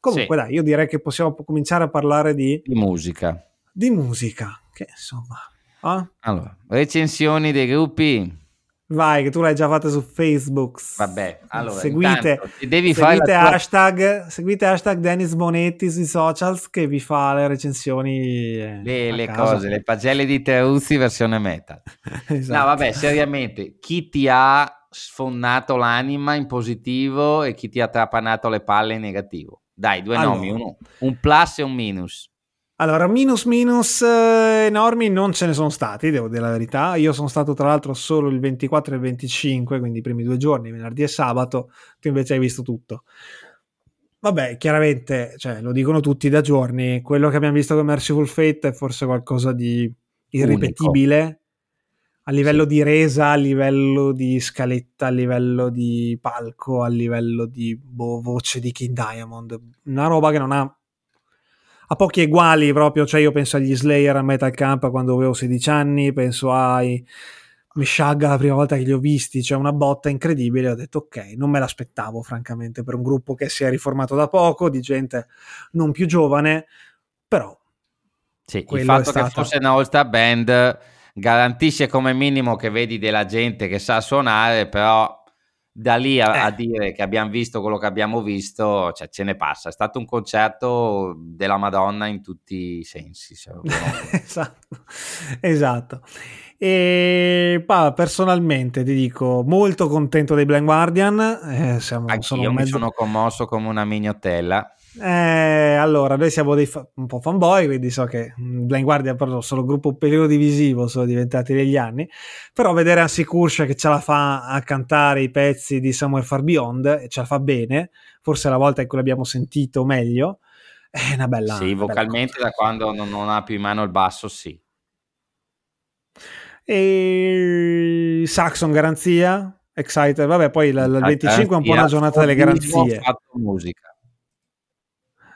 Comunque sì. dai, io direi che possiamo cominciare a parlare di... Di musica. Di musica che insomma... Eh? Allora, recensioni dei gruppi. Vai, che tu l'hai già fatta su Facebook. Vabbè, allora seguite, devi seguite, hashtag, tua... seguite hashtag Dennis Bonetti sui socials che vi fa le recensioni. Eh, le, le cose, le pagelle di Teruzzi versione metal. esatto. No, vabbè, seriamente, chi ti ha sfonnato l'anima in positivo e chi ti ha trapanato le palle in negativo? Dai, due allora. nomi, uno, un plus e un minus. Allora, minus minus eh, enormi non ce ne sono stati, devo dire la verità. Io sono stato tra l'altro solo il 24 e il 25, quindi i primi due giorni, venerdì e sabato, tu invece hai visto tutto. Vabbè, chiaramente, cioè, lo dicono tutti da giorni, quello che abbiamo visto con Merciful Fate è forse qualcosa di irripetibile Unico. a livello sì. di resa, a livello di scaletta, a livello di palco, a livello di boh, voce di King Diamond. Una roba che non ha a pochi eguali proprio, cioè io penso agli Slayer a Metal Camp quando avevo 16 anni, penso ai Meshuggah la prima volta che li ho visti, cioè una botta incredibile, ho detto ok, non me l'aspettavo francamente per un gruppo che si è riformato da poco, di gente non più giovane, però... Sì, il fatto che fosse una all-star band garantisce come minimo che vedi della gente che sa suonare, però da lì a, eh. a, dire che abbiamo visto quello che abbiamo visto, cioè ce ne passa. È stato un concerto della Madonna in tutti i sensi. esatto, esatto. E pa, personalmente ti dico molto contento dei Blind Guardian. Eh, siamo, Anch'io sono mezzo... mi sono commosso come una mignottella. Eh, allora, noi siamo dei fa- un po' fanboy, quindi so che mm, Blind Guardian però sono gruppo periodo divisivo, sono diventati negli anni, però vedere Ansi Kursha che ce la fa a cantare i pezzi di Somewhere Far Beyond, e ce la fa bene, forse è la volta in cui l'abbiamo sentito meglio, è una bella... Sì, una vocalmente bella da quando non, non, ha più in mano il basso, sì. E Saxon garanzia, Exciter, vabbè poi il 25 è un po' una giornata delle garanzie. Ha fatto musica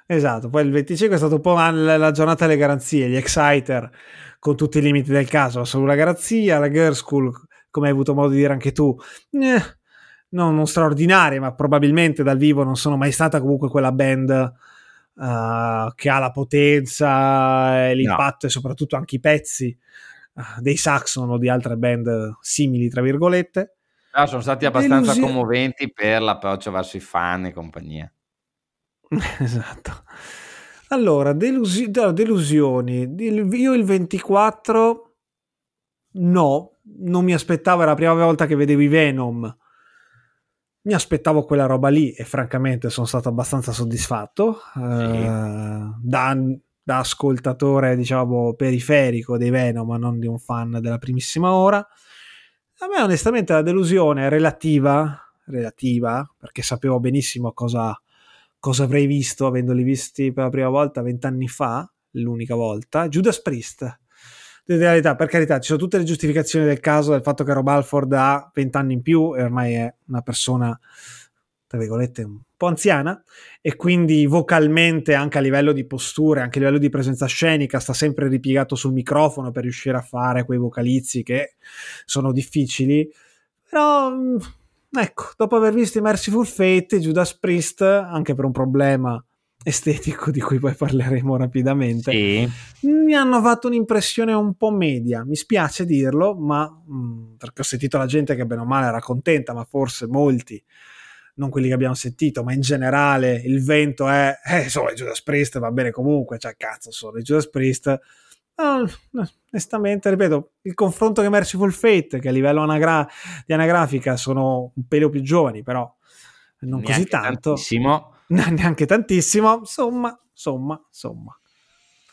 Esatto, poi il 25 è stato un po' la giornata delle garanzie, gli Exciter con tutti i limiti del caso, la garanzia, la Girl School, come hai avuto modo di dire anche tu, eh, non, non straordinaria, ma probabilmente dal vivo non sono mai stata comunque quella band uh, che ha la potenza, l'impatto no. e soprattutto anche i pezzi uh, dei Saxon o di altre band simili, tra virgolette. No, sono stati abbastanza Delusi- commoventi per l'approccio verso i fan e compagnia. esatto. Allora, delusi- delusioni. Io il 24 no, non mi aspettavo, era la prima volta che vedevo i Venom. Mi aspettavo quella roba lì e francamente sono stato abbastanza soddisfatto. Sì. Uh, da, da, ascoltatore, diciamo, periferico dei Venom, ma non di un fan della primissima ora. A me onestamente la delusione è relativa, relativa, perché sapevo benissimo cosa cosa avrei visto avendoli visti per la prima volta vent'anni fa, l'unica volta, Judas Priest. In realtà, per carità, ci sono tutte le giustificazioni del caso del fatto che Rob Alford ha vent'anni in più e ormai è una persona tra virgolette, un po' anziana e quindi vocalmente, anche a livello di posture, anche a livello di presenza scenica, sta sempre ripiegato sul microfono per riuscire a fare quei vocalizzi che sono difficili. Però, mm, ecco, dopo aver visto i Merciful Fate, Judas Priest, anche per un problema estetico di cui poi parleremo rapidamente, sì. mi hanno fatto un'impressione un po' media. Mi spiace dirlo, ma mh, mm, perché ho sentito la gente che bene o male era contenta, ma forse molti, non quelli che abbiamo sentito, ma in generale il vento è, eh, insomma, i Judas Priest va bene comunque, cioè cazzo sono i Judas Priest. No, no, onestamente, ripeto, il confronto che Merciful Fate, che a livello anagra- di anagrafica sono un pelo più giovani, però non Neanche così tanto. Tantissimo neanche tantissimo, insomma, insomma, insomma.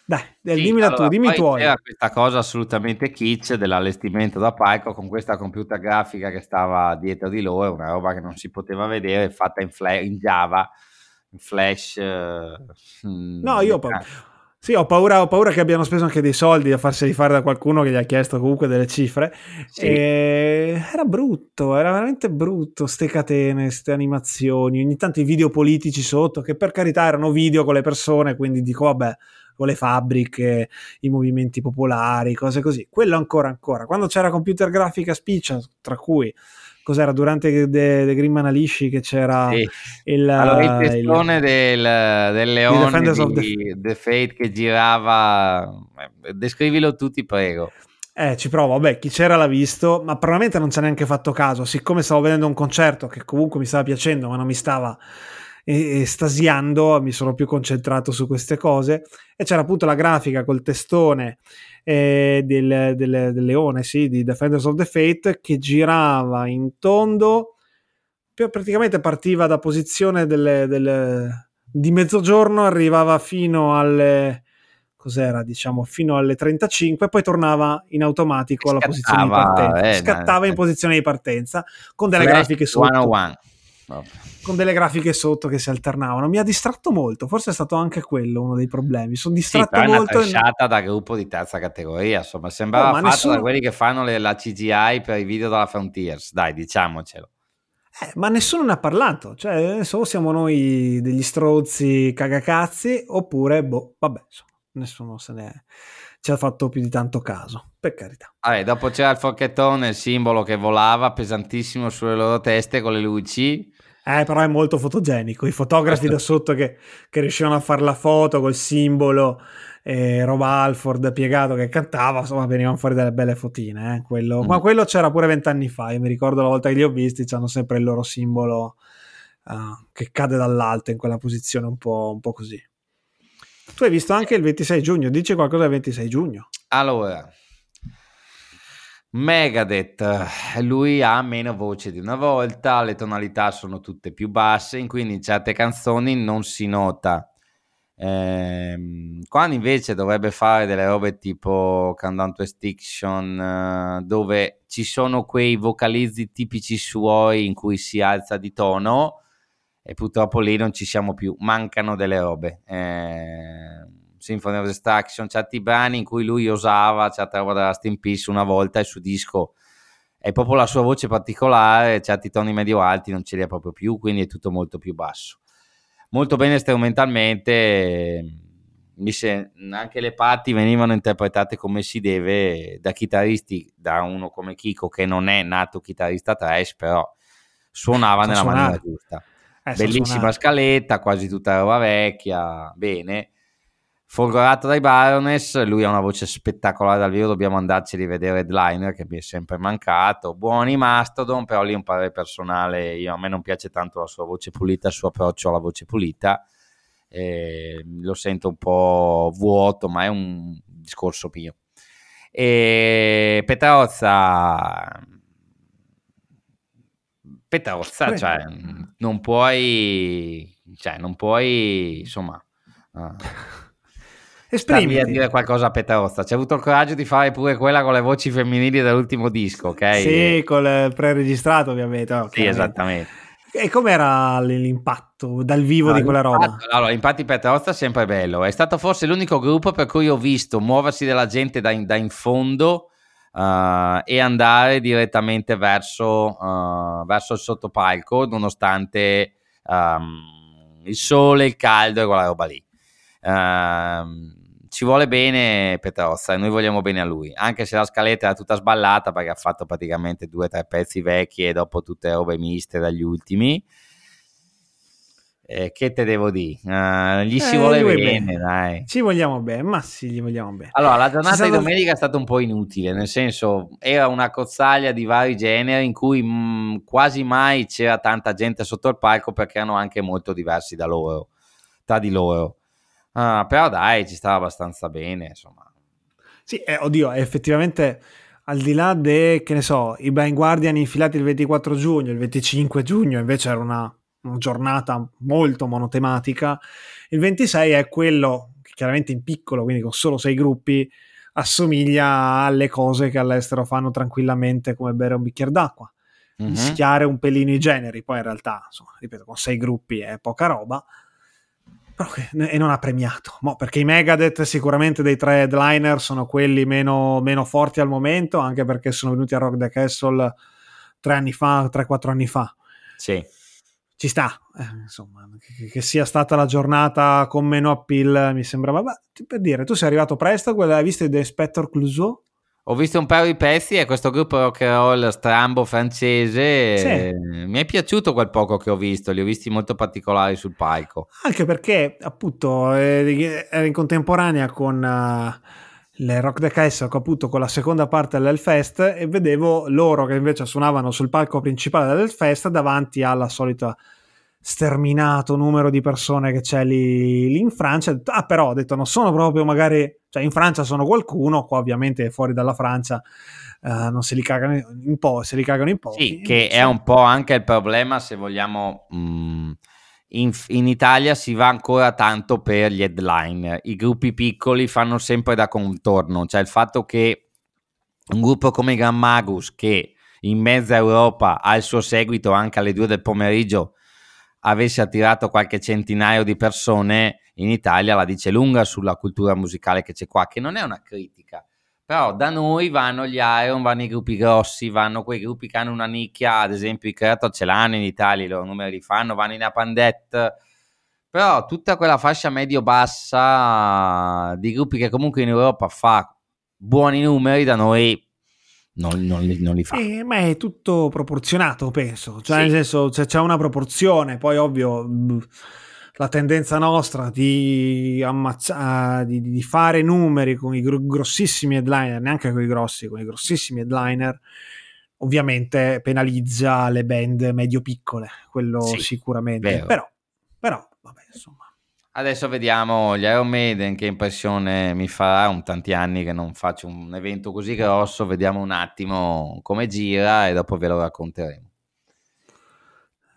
Dai, sì, dimmi allora, tu, dimmi i tuoi. C'era questa cosa assolutamente kitsch dell'allestimento da palco con questa computer grafica che stava dietro di loro, una roba che non si poteva vedere, fatta in, fla- in Java, in Flash. Uh, no, io ho, pa- sì, ho paura, ho paura, che abbiano speso anche dei soldi a farseli fare da qualcuno che gli ha chiesto comunque delle cifre. Sì. era brutto, era veramente brutto. Ste catene, queste animazioni, ogni tanto i video politici sotto, che per carità erano video con le persone, quindi dico, vabbè, con le fabbriche, i movimenti popolari, cose così. Quello ancora, ancora. Quando c'era computer grafica spiccia, tra cui cos'era durante The, The Green Manalisci che c'era sì. il, allora, il testone il, del, del leone di, di The... Fate che girava eh, descrivilo tutti prego. Eh, ci provo, vabbè, chi c'era l'ha visto, ma probabilmente non ci ha neanche fatto caso, siccome stavo vedendo un concerto che comunque mi stava piacendo, ma non mi stava estasiando, mi sono più concentrato su queste cose, e c'era appunto la grafica col testone eh, del, del, del, leone, sì, di Defenders of the Fate, che girava in tondo, praticamente partiva da posizione delle, delle, di mezzogiorno, arrivava fino alle cos'era, diciamo, fino alle 35, poi tornava in automatico alla posizione di partenza. Eh, scattava in posizione di partenza con delle grafiche sotto. 101 con delle grafiche sotto che si alternavano. Mi ha distratto molto, forse è stato anche quello uno dei problemi. Sono distratto sì, molto. È una e... da gruppo di terza categoria, insomma, sembrava oh, fatto nessuno... da quelli che fanno le, la CGI per i video della Frontiers, dai, diciamocelo. Eh, ma nessuno ne ha parlato, cioè, o siamo noi degli strozzi cagacazzi, oppure, boh, vabbè, insomma, nessuno se ne ci ha fatto più di tanto caso, per carità. Vabbè, dopo c'era il forchettone, il simbolo che volava pesantissimo sulle loro teste con le luci eh, però è molto fotogenico. I fotografi da sotto che, che riuscivano a fare la foto col simbolo, eh, Rob Alford piegato che cantava, insomma, venivano fuori delle belle fotine. Eh, quello. Mm. Ma quello c'era pure vent'anni fa. Io mi ricordo la volta che li ho visti, hanno sempre il loro simbolo uh, che cade dall'alto in quella posizione un po', un po' così. Tu hai visto anche il 26 giugno, dici qualcosa del 26 giugno? Allora, Megadeth, lui ha meno voce di una volta, le tonalità sono tutte più basse, quindi in certe canzoni non si nota. Eh, quando invece dovrebbe fare delle robe tipo Countdown to Extinction, eh, dove ci sono quei vocalizzi tipici suoi in cui si alza di tono, e purtroppo lì non ci siamo più, mancano delle robe. Eh, Symphony of Destruction, certi brani in cui lui osava, certa roba della Steam Peace una volta e su disco è proprio la sua voce particolare, certi toni medio alti non ce li ha proprio più, quindi è tutto molto più basso. Molto bene strumentalmente, anche le parti venivano interpretate come si deve da chitarristi, da uno come Kiko che non è nato chitarrista trash, però suonava nella maniera giusta. Eh, Bellissima scaletta, quasi tutta roba vecchia, bene folgorato dai Baroness, lui ha una voce spettacolare dal vivo, dobbiamo andarci a rivedere Headliner che mi è sempre mancato, buoni Mastodon, però lì un parere personale, io, a me non piace tanto la sua voce pulita, il suo approccio alla voce pulita, eh, lo sento un po' vuoto, ma è un discorso mio. E Petrozza... Petrozza, cioè, non puoi, cioè, non puoi, insomma... Uh, Esprimiti. a dire qualcosa a Petrozza. C'è avuto il coraggio di fare pure quella con le voci femminili dell'ultimo disco, ok? Sì, con il pre-registrato ovviamente. Oh, sì, esattamente. E com'era l'impatto dal vivo allora, di quella roba? Allora, l'impatto di Petrozza è sempre bello. È stato forse l'unico gruppo per cui ho visto muoversi della gente da in, da in fondo uh, e andare direttamente verso, uh, verso il sottopalco, nonostante um, il sole, il caldo e quella roba lì. Uh, ci vuole bene Petrozza e noi vogliamo bene a lui, anche se la scaletta era tutta sballata perché ha fatto praticamente due o tre pezzi vecchi e dopo tutte robe miste dagli ultimi eh, che te devo dire? Uh, gli si eh, vuole bene, bene, dai. Ci vogliamo bene, ma sì, gli vogliamo bene. Allora, la giornata stato... di domenica è stata un po' inutile, nel senso era una cozzaglia di vari generi in cui mh, mm, quasi mai c'era tanta gente sotto il palco perché erano anche molto diversi da loro, tra di loro. Uh, però dai, ci stava abbastanza bene, insomma. Sì, eh, oddio, effettivamente al di là dei, che ne so, i Blind Guardian infilati il 24 giugno, il 25 giugno invece era una una giornata molto monotematica. Il 26 è quello che chiaramente in piccolo, quindi con solo sei gruppi, assomiglia alle cose che all'estero fanno tranquillamente come bere un bicchiere d'acqua. Mm-hmm. Mischiare un pelino i generi, poi in realtà, insomma, ripeto, con sei gruppi è poca roba. Che, e non ha premiato. Mo, perché i Megadeth sicuramente dei tre headliner sono quelli meno, meno forti al momento, anche perché sono venuti a Rock the Castle tre anni fa, tre, quattro anni fa. Sì ci sta, eh, insomma, che, che, sia stata la giornata con meno appeal mi sembrava, ma per dire, tu sei arrivato presto, hai visto The Inspector Clouseau? Ho visto un paio di pezzi e questo gruppo rock and roll strambo francese sì. mi è piaciuto quel poco che ho visto, li ho visti molto particolari sul palco. Anche perché appunto eh, era in contemporanea con... Uh, le Rock the Castle appunto con la seconda parte dell'Hellfest e vedevo loro che invece suonavano sul palco principale dell'Hellfest davanti alla solita sterminato numero di persone che c'è lì, lì in Francia. Ah, però ho detto, non sono proprio magari, cioè in Francia sono qualcuno, qua ovviamente fuori dalla Francia uh, non se li cagano in po', se li cagano in pochi. Sì, che è un po' anche il problema se vogliamo. Mh, mm, in, in, Italia si va ancora tanto per gli headline. I gruppi piccoli fanno sempre da contorno, cioè il fatto che un gruppo come Gran Magus, che in mezza Europa ha il suo seguito anche alle due del pomeriggio, avesse attirato qualche centinaio di persone, in Italia la dice lunga sulla cultura musicale che c'è qua, che non è una critica. Però da noi vanno gli Iron, vanno i gruppi grossi, vanno quei gruppi che hanno una nicchia, ad esempio i Creator ce l'hanno in Italia, i loro numeri li fanno, vanno in Apandet, però tutta quella fascia medio-bassa di gruppi che comunque in Europa fa buoni numeri, da noi non, non, li, non li, fa. Eh, ma è tutto proporzionato, penso, cioè sì. nel senso c'è, c'è una proporzione, poi ovvio la tendenza nostra di, ammazza- di, di fare numeri con i grossissimi headliner, neanche con i grossi, con i grossissimi headliner, ovviamente penalizza le band medio-piccole, quello sì, sicuramente. Però, però, vabbè, insomma. Adesso vediamo gli Iron Maiden che impressione mi farà, un tanti anni che non faccio un evento così grosso, vediamo un attimo come gira e dopo ve lo racconteremo.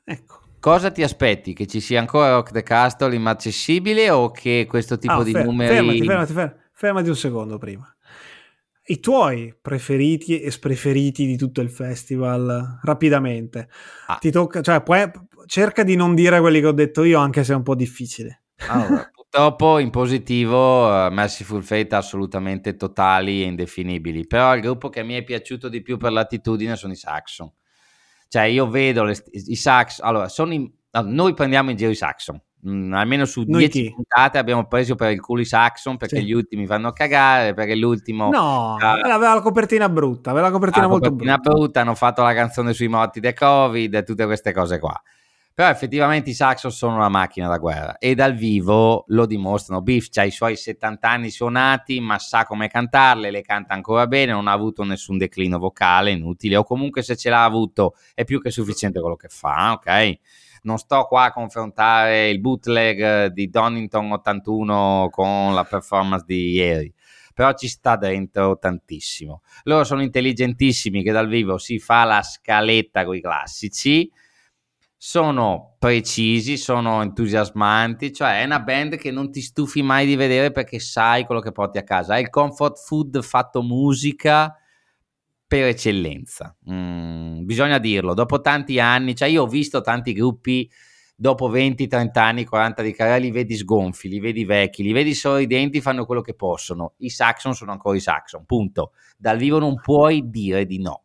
Ecco. Cosa ti aspetti? Che ci sia ancora Rock the Castle inaccessibile o che questo tipo oh, di fer- numeri... Fermati, fermati, fermati, fermati un secondo prima. I tuoi preferiti e spreferiti di tutto il festival, rapidamente. Ah. Ti tocca, cioè, puoi, cerca di non dire quelli che ho detto io, anche se è un po' difficile. Allora, purtroppo in positivo uh, Merciful Fate assolutamente totali e indefinibili, però il gruppo che mi è piaciuto di più per l'attitudine sono i Saxon cioè, io vedo le, i sax. Allora, in, noi prendiamo in giro i Saxon. Mm, almeno su 10 puntate abbiamo preso per il culo i Saxon perché sì. gli ultimi fanno cagare. Perché l'ultimo. No, uh, aveva la copertina brutta. Aveva la copertina molto copertina brutta. brutta. Hanno fatto la canzone sui morti del Covid e tutte queste cose qua. Però effettivamente i Saxon sono una macchina da guerra e dal vivo lo dimostrano. Biff ha i suoi 70 anni suonati, ma sa come cantarle, le canta ancora bene, non ha avuto nessun declino vocale inutile o comunque se ce l'ha avuto è più che sufficiente quello che fa, ok? Non sto qua a confrontare il bootleg di Donington 81 con la performance di ieri però ci sta dentro tantissimo. Loro sono intelligentissimi che dal vivo si fa la scaletta con i classici, sono precisi, sono entusiasmanti, cioè è una band che non ti stufi mai di vedere perché sai quello che porti a casa. È il comfort food fatto musica per eccellenza. Mm, bisogna dirlo, dopo tanti anni, cioè io ho visto tanti gruppi dopo 20, 30 anni, 40 di carriera, li vedi sgonfi, li vedi vecchi, li vedi sorridenti, fanno quello che possono. I Saxon sono ancora i Saxon, punto. Dal vivo non puoi dire di no.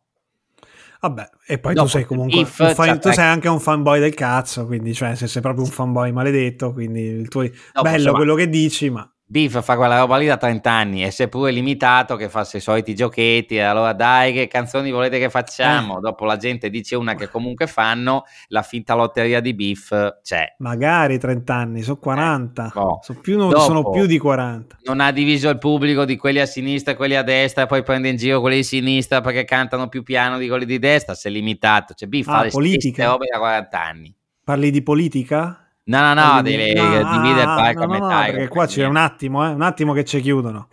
Vabbè, e poi Dopo, tu sei comunque fan, cioè, tu sei anche un fanboy del cazzo, quindi cioè, sei proprio un fanboy maledetto, quindi il tuo Dopo, bello insomma, quello che dici, ma Biff fa quella roba lì da 30 anni e seppure limitato che fa i soliti giochetti allora dai che canzoni volete che facciamo eh. dopo la gente dice una che comunque fanno la finta lotteria di Biff c'è magari 30 anni sono 40 eh, oh. sono, più, dopo, sono più di 40 non ha diviso il pubblico di quelli a sinistra e quelli a destra e poi prende in giro quelli di sinistra perché cantano più piano di quelli di destra si è limitato cioè Biff ah, fa le politica. stesse robe da 40 anni parli di politica? No, no, no, deve ah, dividere il palco no, a metà. No, perché qua c'è un attimo, eh, un attimo che ci chiudono.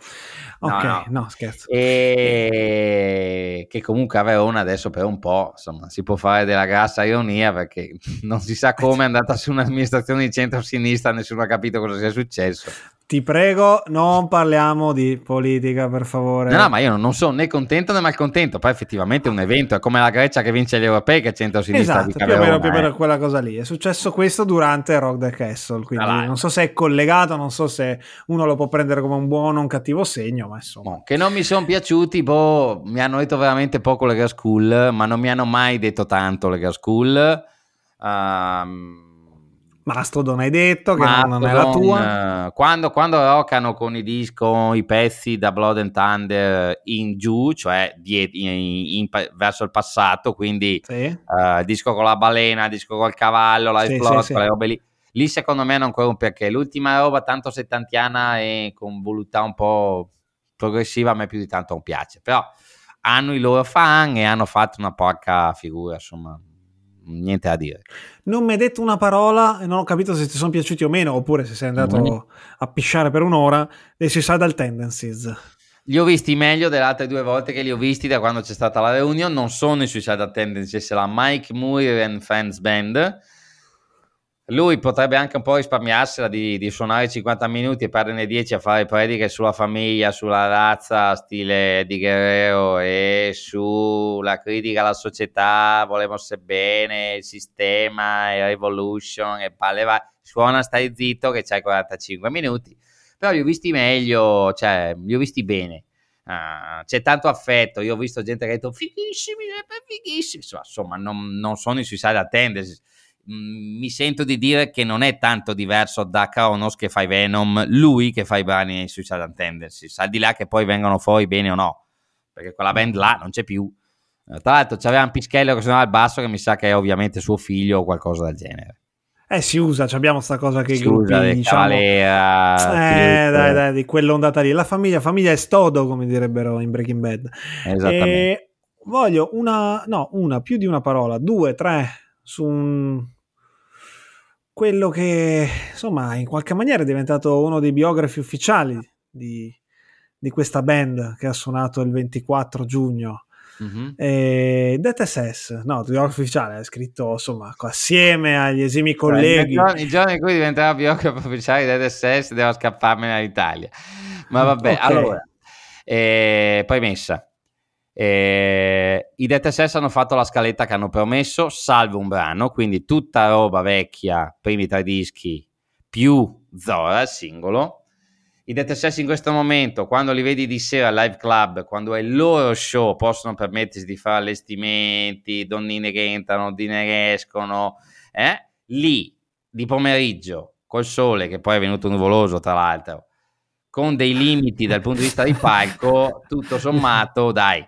Ok, no, no. no scherzo. E che comunque aveva una adesso per un po', insomma, si può fare della grassa ironia perché non si sa come è andata su un'amministrazione di centro-sinistra, nessuno ha capito cosa sia successo. Ti prego, non parliamo di politica, per favore. No, no, ma io non sono né contento né malcontento. Poi effettivamente è un evento, è come la Grecia che vince gli europei che è centro-sinistra esatto, più o meno, più o meno quella cosa lì. È successo questo durante Rock the Castle, quindi allora. non so se è collegato, non so se uno lo può prendere come un buono o un cattivo segno, ma insomma. No, che non mi sono piaciuti, boh, mi hanno detto veramente poco le Girl School, ma non mi hanno mai detto tanto le Girl School. Um, Mastodon hai detto che Mastodon, non è la tua. Eh, quando, quando roccano con i disco, i pezzi da Blood and Thunder in giù, cioè die, in, in, verso il passato, quindi sì. uh, disco con la balena, disco col cavallo, la sì, Explode, sì, quelle robe lì. Lì secondo me non ancora un perché. L'ultima roba tanto settantiana e con voluttà un po' progressiva a me più di tanto non piace. Però hanno i loro fan e hanno fatto una porca figura, insomma niente da dire. Non mi hai detto una parola e non ho capito se ti sono piaciuti o meno, oppure se sei andato mm. a pisciare per un'ora dei Suicidal Tendencies. Li ho visti meglio delle altre due volte che li ho visti da quando c'è stata la reunion. Non sono i Suicidal Tendencies, è la Mike Moore and Fans Band lui potrebbe anche un po' risparmiarsela di, di suonare 50 minuti e perderne 10 a fare prediche sulla famiglia, sulla razza, stile di Guerrero e sulla critica alla società, volevamo bene, il sistema, il revolution e palle va. Suona, stai zitto che c'hai 45 minuti. Però li ho visti meglio, cioè li ho visti bene. Uh, c'è tanto affetto. Io ho visto gente che ha detto fighissimi, fighissimi. Insomma, non, non sono i suicide attenders mi sento di dire che non è tanto diverso da Kronos che fa i Venom, lui che fa i brani ai Suicide Tendencies, al di là che poi vengano fuori bene o no, perché quella band là non c'è più. Eh, tra l'altro c'aveva un pischello che suonava al basso che mi sa che è ovviamente suo figlio o qualcosa del genere. Eh, si usa, abbiamo sta cosa che si i gruppi, usa diciamo... Cavalera, eh, dai, dai, di quell'ondata lì. La famiglia, famiglia è stodo, come direbbero in Breaking Bad. Esattamente. E voglio una, no, una, più di una parola, due, tre, su un quello che insomma in qualche maniera è diventato uno dei biografi ufficiali di, di questa band che ha suonato il 24 giugno. Mm-hmm. E Death SS, no, biografo ufficiale, è scritto insomma assieme agli esimi colleghi. I giorni, in cui diventerà biografo ufficiale di Death SS devo scapparmene all'Italia. Ma vabbè, okay. allora, eh, poi messa. Eh, I SS hanno fatto la scaletta che hanno promesso, salvo un brano, quindi tutta roba vecchia, primi tre dischi, più Zora, il singolo. I SS in questo momento, quando li vedi di sera al live club, quando è il loro show, possono permettersi di fare allestimenti, donnine che entrano, donnine che escono, eh? lì di pomeriggio, col sole, che poi è venuto nuvoloso tra l'altro, con dei limiti dal punto di vista di palco, tutto sommato, dai,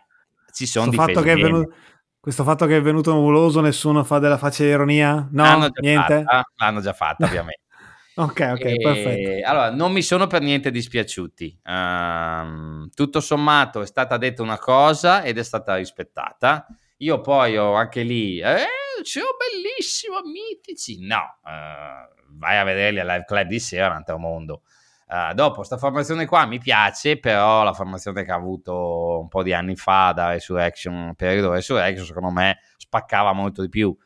ci sono questo fatto, venuto, questo fatto che è venuto nuvoloso, nessuno fa della faccia di ironia? No, l'hanno niente? Fatta, l'hanno già fatta, ovviamente. ok, ok, e, perfetto. Allora, non mi sono per niente dispiaciuti. Uh, tutto sommato è stata detta una cosa ed è stata rispettata. Io poi ho anche lì, eh, c'è un bellissimo, mitici. No, uh, vai a vederli al live club di sera, un altro mondo. Uh, dopo, questa formazione qua mi piace, però la formazione che ha avuto un po' di anni fa da Resurrection, periodo Resurrection, secondo me spaccava molto di più.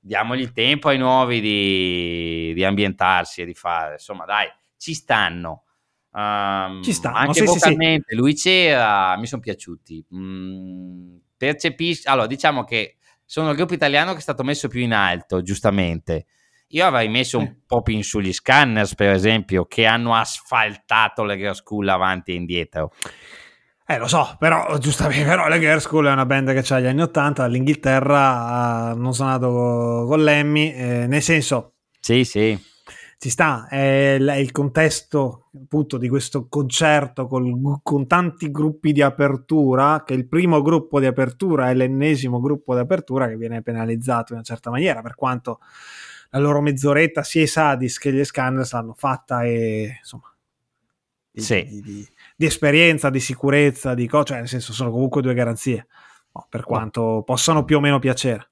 Diamogli il tempo ai nuovi di, di ambientarsi e di fare, insomma, dai, ci stanno. Um, ci stanno, anche sì, vocalmente, sì, sì. lui c'era, mi sono piaciuti. Mm, percepisco, allora, diciamo che sono il gruppo italiano che è stato messo più in alto, giustamente io avrei messo un po' più in sugli scanners, per esempio, che hanno asfaltato le girl school avanti e indietro. Eh, lo so, però giustamente, però le Girl School è una band che ha gli anni 80, all'Inghilterra hanno suonato con Lemmy, eh, nel senso... Sì, sì. Ci sta, è, è il contesto appunto di questo concerto col, con tanti gruppi di apertura, che il primo gruppo di apertura è l'ennesimo gruppo di apertura che viene penalizzato in una certa maniera, per quanto la loro mezz'oretta sia i Sadis che gli Scandals l'hanno fatta e insomma... Sì. Di, di, di esperienza, di sicurezza, di cose, cioè nel senso sono comunque due garanzie, no, per quanto possano più o meno piacere.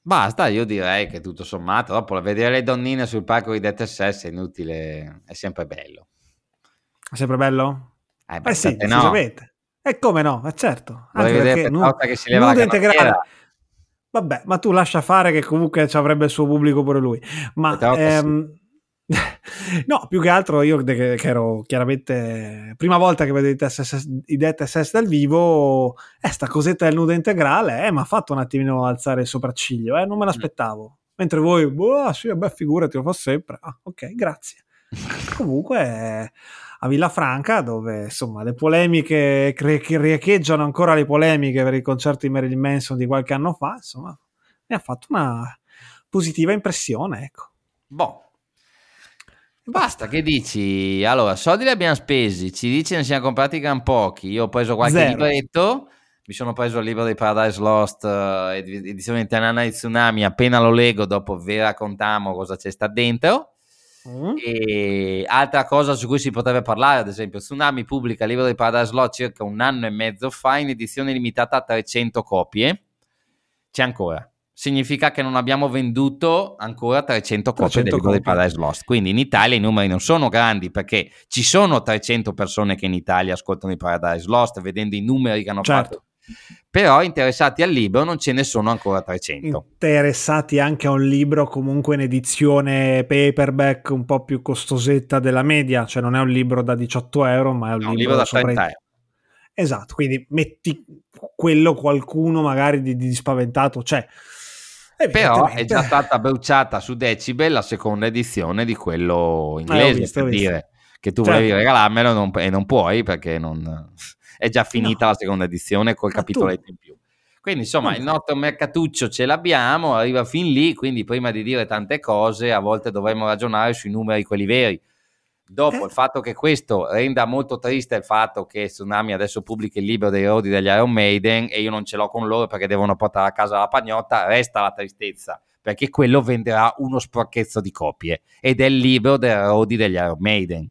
Basta, io direi che tutto sommato, dopo vedere le donnine sul palco di Death SS è inutile, è sempre bello. È sempre bello? Eh, beh, eh sì, no. E come no? È certo. Anche perché nu- che si leva nudo integrale. Vabbè, ma tu lascia fare che comunque ci avrebbe il suo pubblico pure lui. Ma ehm, no, più che altro io che, che, ero chiaramente prima volta che vedo i, TSS, i dal vivo, eh, sta cosetta del nudo integrale, eh, mi ha fatto un attimino alzare il sopracciglio, eh, non me l'aspettavo. Mentre voi, boh, sì, beh, figurati, lo fa sempre. Ah, ok, grazie. Comunque, a Villafranca, dove insomma le polemiche che riecheggiano ancora le polemiche per il concerto di Marilyn Manson di qualche anno fa, insomma, mi ha fatto una positiva impressione, ecco. Boh, Basta, che dici? Allora, soldi li abbiamo spesi, ci dice ne siamo comprati gran pochi. Io ho preso qualche Zero. libretto, mi sono preso il libro di Paradise Lost, uh, edizione italiana di Tsunami, appena lo leggo dopo vi raccontiamo cosa c'è sta dentro. Mm. E altra cosa su cui si potrebbe parlare, ad esempio, Tsunami pubblica il libro di Paradise Lost circa un anno e mezzo fa in edizione limitata a 300 copie. C'è ancora significa che non abbiamo venduto ancora 300 copie 300 del libro di Paradise Lost. Quindi in Italia i numeri non sono grandi perché ci sono 300 persone che in Italia ascoltano i Paradise Lost, vedendo i numeri che hanno certo. fatto. Però interessati al libro non ce ne sono ancora 300. Interessati anche a un libro comunque in edizione paperback un po' più costosetta della media, cioè non è un libro da 18 euro, ma è un, no, libro, un libro, da 30 euro. Esatto, quindi metti quello qualcuno magari di, di spaventato, cioè però è già stata bruciata su Decibel la seconda edizione di quello inglese, eh, visto, per dire che tu certo. volevi regalarmelo non, e non puoi perché non, è già finita no. la seconda edizione col capitoletto in più. Quindi insomma il nostro mercatuccio ce l'abbiamo, arriva fin lì, quindi prima di dire tante cose a volte dovremmo ragionare sui numeri quelli veri Dopo eh. il fatto che questo renda molto triste il fatto che Tsunami adesso pubblica il libro dei rodi degli Iron Maiden e io non ce l'ho con loro perché devono portare a casa la pagnotta, resta la tristezza perché quello venderà uno sporchezzo di copie ed è il libro dei rodi degli Iron Maiden.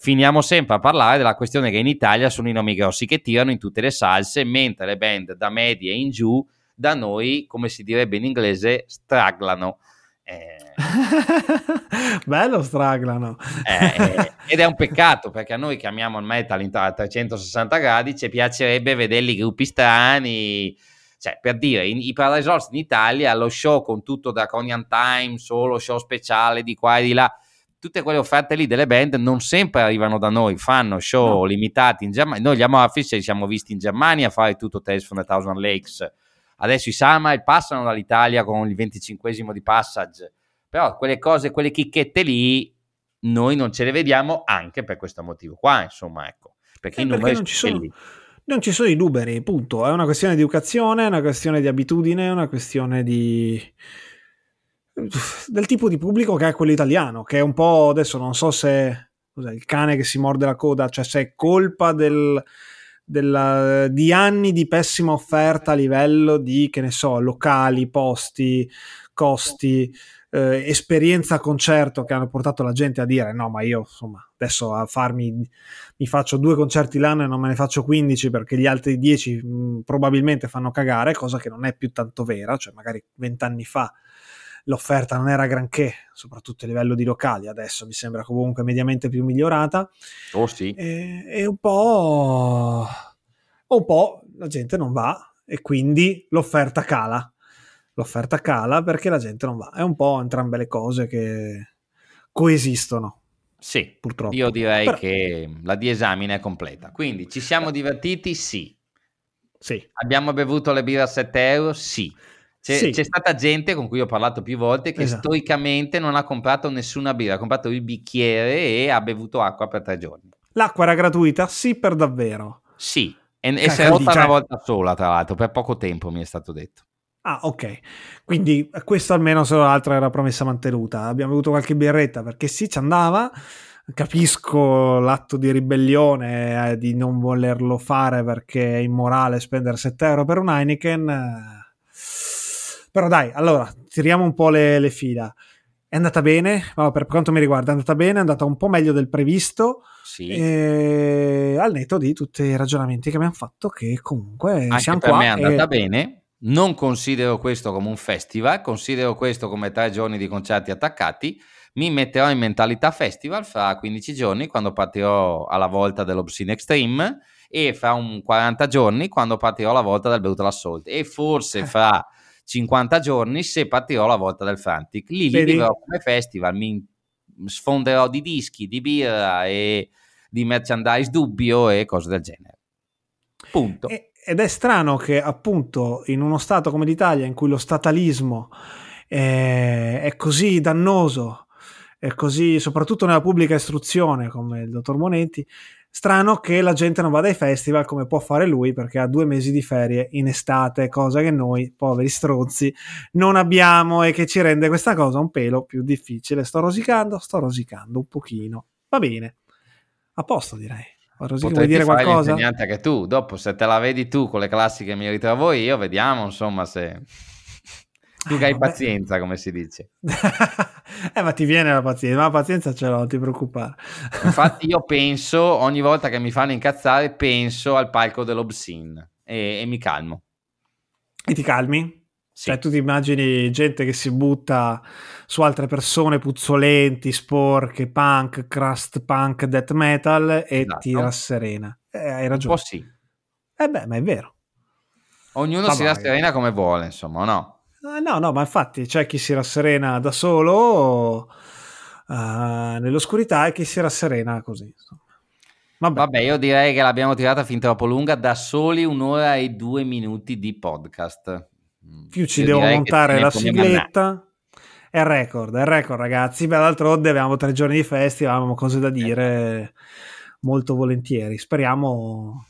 Finiamo sempre a parlare della questione che in Italia sono i nomi grossi che tirano in tutte le salse, mentre le band da medie in giù da noi, come si direbbe in inglese, straglano. Eh, Bello straglano. Eh, ed è un peccato perché a noi che amiamo il metal a 360 gradi ci piacerebbe vederli gruppi strani. Cioè, per dire, in, i Paradise Lost in Italia, lo show con tutto Draconian Time, solo show speciale di qua e di là, tutte quelle offerte lì delle band non sempre arrivano da noi, fanno show no. limitati in Germania. Noi gli Amorphis ci siamo visti in Germania a fare tutto Tales from the Thousand Lakes Adesso i Summer passano dall'Italia con il 25 di passage, però quelle cose, quelle chicchette lì, noi non ce le vediamo anche per questo motivo qua, insomma, ecco, perché, eh, numeri non ci sono. Non ci sono i numeri, punto. È una questione di educazione, è una questione di abitudine, è una questione di del tipo di pubblico che è quello italiano, che è un po' adesso non so se il cane che si morde la coda, cioè se è colpa del, della, di anni di pessima offerta a livello di, che ne so, locali, posti, costi, eh, esperienza concerto che hanno portato la gente a dire no, ma io insomma adesso a farmi, mi faccio due concerti l'anno e non me ne faccio 15 perché gli altri 10 mh, probabilmente fanno cagare, cosa che non è più tanto vera, cioè magari vent'anni fa l'offerta non era granché, soprattutto a livello di locali, adesso mi sembra comunque mediamente più migliorata. Oh sì. E, e un po'... un po' la gente non va e quindi l'offerta cala. L'offerta cala perché la gente non va. È un po' entrambe le cose che coesistono. Sì, purtroppo. Io direi Però... che la diesamina è completa. Quindi ci siamo divertiti? Sì. Sì. Abbiamo bevuto le birre a 7 euro? Sì. C'è, sì. c'è, stata gente con cui ho parlato più volte che esatto. stoicamente non ha comprato nessuna birra, ha comprato il bicchiere e ha bevuto acqua per tre giorni. L'acqua era gratuita? Sì, per davvero. Sì, e, e si è rotta una volta sola, tra l'altro, per poco tempo mi è stato detto. Ah, ok. Quindi questo almeno se l'altra era promessa mantenuta. Abbiamo avuto qualche birretta perché sì, ci andava. Capisco l'atto di ribellione eh, di non volerlo fare perché è immorale spendere 7 euro per un Heineken. Però dai, allora, tiriamo un po' le, le fila. È andata bene, no, per quanto mi riguarda è andata bene, è andata un po' meglio del previsto. Sì. E al netto di tutti i ragionamenti che abbiamo fatto, che comunque Anche siamo per qua. me è andata e... bene. Non considero questo come un festival, considero questo come tre giorni di concerti attaccati. Mi metterò in mentalità festival fra 15 giorni quando partirò alla volta dell'Obscene Extreme e fra un 40 giorni quando partirò alla volta del Brutal Assault e forse fra 50 giorni se partirò alla volta del Frantic. Lì li vivrò come festival, mi sfonderò di dischi, di birra e di merchandise dubbio e cose del genere. Punto. Ed è strano che appunto in uno Stato come l'Italia in cui lo statalismo è, è così dannoso, è così soprattutto nella pubblica istruzione come il dottor Monetti, strano che la gente non vada ai festival come può fare lui perché ha due mesi di ferie in estate, cosa che noi poveri stronzi non abbiamo e che ci rende questa cosa un pelo più difficile. Sto rosicando, sto rosicando un pochino. Va bene, a posto direi. Rosica, vuoi dire qualcosa? l'insegnante anche tu. Dopo, se te la vedi tu con le classi che mi ritrovo io, vediamo insomma se tu che hai vabbè. pazienza, come si dice. eh, ma ti viene la pazienza, ma la pazienza ce l'ho, non ti preoccupare. Infatti, io penso ogni volta che mi fanno incazzare, penso al palco dell'Obscene e, e mi calmo. E ti calmi? Sì. Cioè, tu ti immagini gente che si butta su altre persone puzzolenti, sporche, punk, crust punk, death metal e Esatto. ti rasserena. Eh, hai Un po' ragione. sì. Eh beh, ma è vero. Ognuno Ma si vai. rasserena come vuole, insomma, no? Ah, no, no, ma infatti c'è chi si rasserena da solo eh, nell'oscurità e chi si rasserena così. Vabbè. Vabbè, io direi che l'abbiamo tirata fin troppo lunga, da soli un'ora e due minuti di podcast. Mm, più ci io devo montare la sigletta. È il record, è il record, ragazzi. Beh, d'altronde abbiamo tre giorni di festival, abbiamo cose da dire molto volentieri. Speriamo.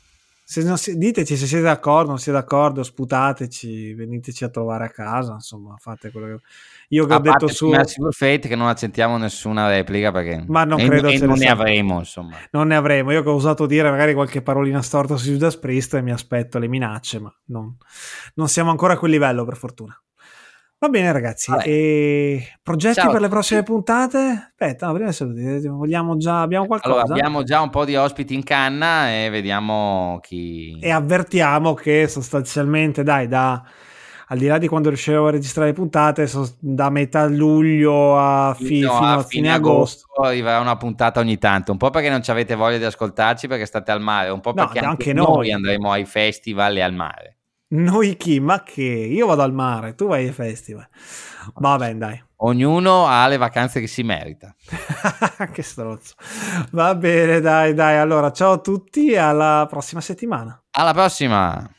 Se non si- diteci se siete d'accordo, non siete d'accordo, sputateci, veniteci a trovare a casa. Insomma, fate quello che. Io che ho A detto parte su. Merciful Fate che non accettiamo nessuna replica perché Ma non e, credo e non ne ne sia. avremo, insomma. Non ne avremo. Io che ho usato dire magari qualche parolina storta su Judas Priest e mi aspetto le minacce, ma non, non siamo ancora a quel livello, per fortuna. Va bene, ragazzi. E progetti Ciao per le prossime puntate? Aspetta, no, prima saluti. Vogliamo già. Abbiamo qualcosa? Allora, abbiamo già un po' di ospiti in canna e vediamo chi... E avvertiamo che sostanzialmente, dai, da. Al di là di quando riusciremo a registrare le puntate, so- da metà luglio a fi- No, fino a a fine agosto. arriverà una puntata ogni tanto, un po' perché non ci avete voglia di ascoltarci perché state al mare, un po' No, perché anche anche, noi. noi andremo ai festival e al mare. Noi chi? Ma che? Io vado al mare, tu vai ai festival. Va bene, dai. Ognuno ha le vacanze che si merita. che stronzo. Va bene, dai, dai. Allora, ciao a tutti alla prossima settimana. Alla prossima!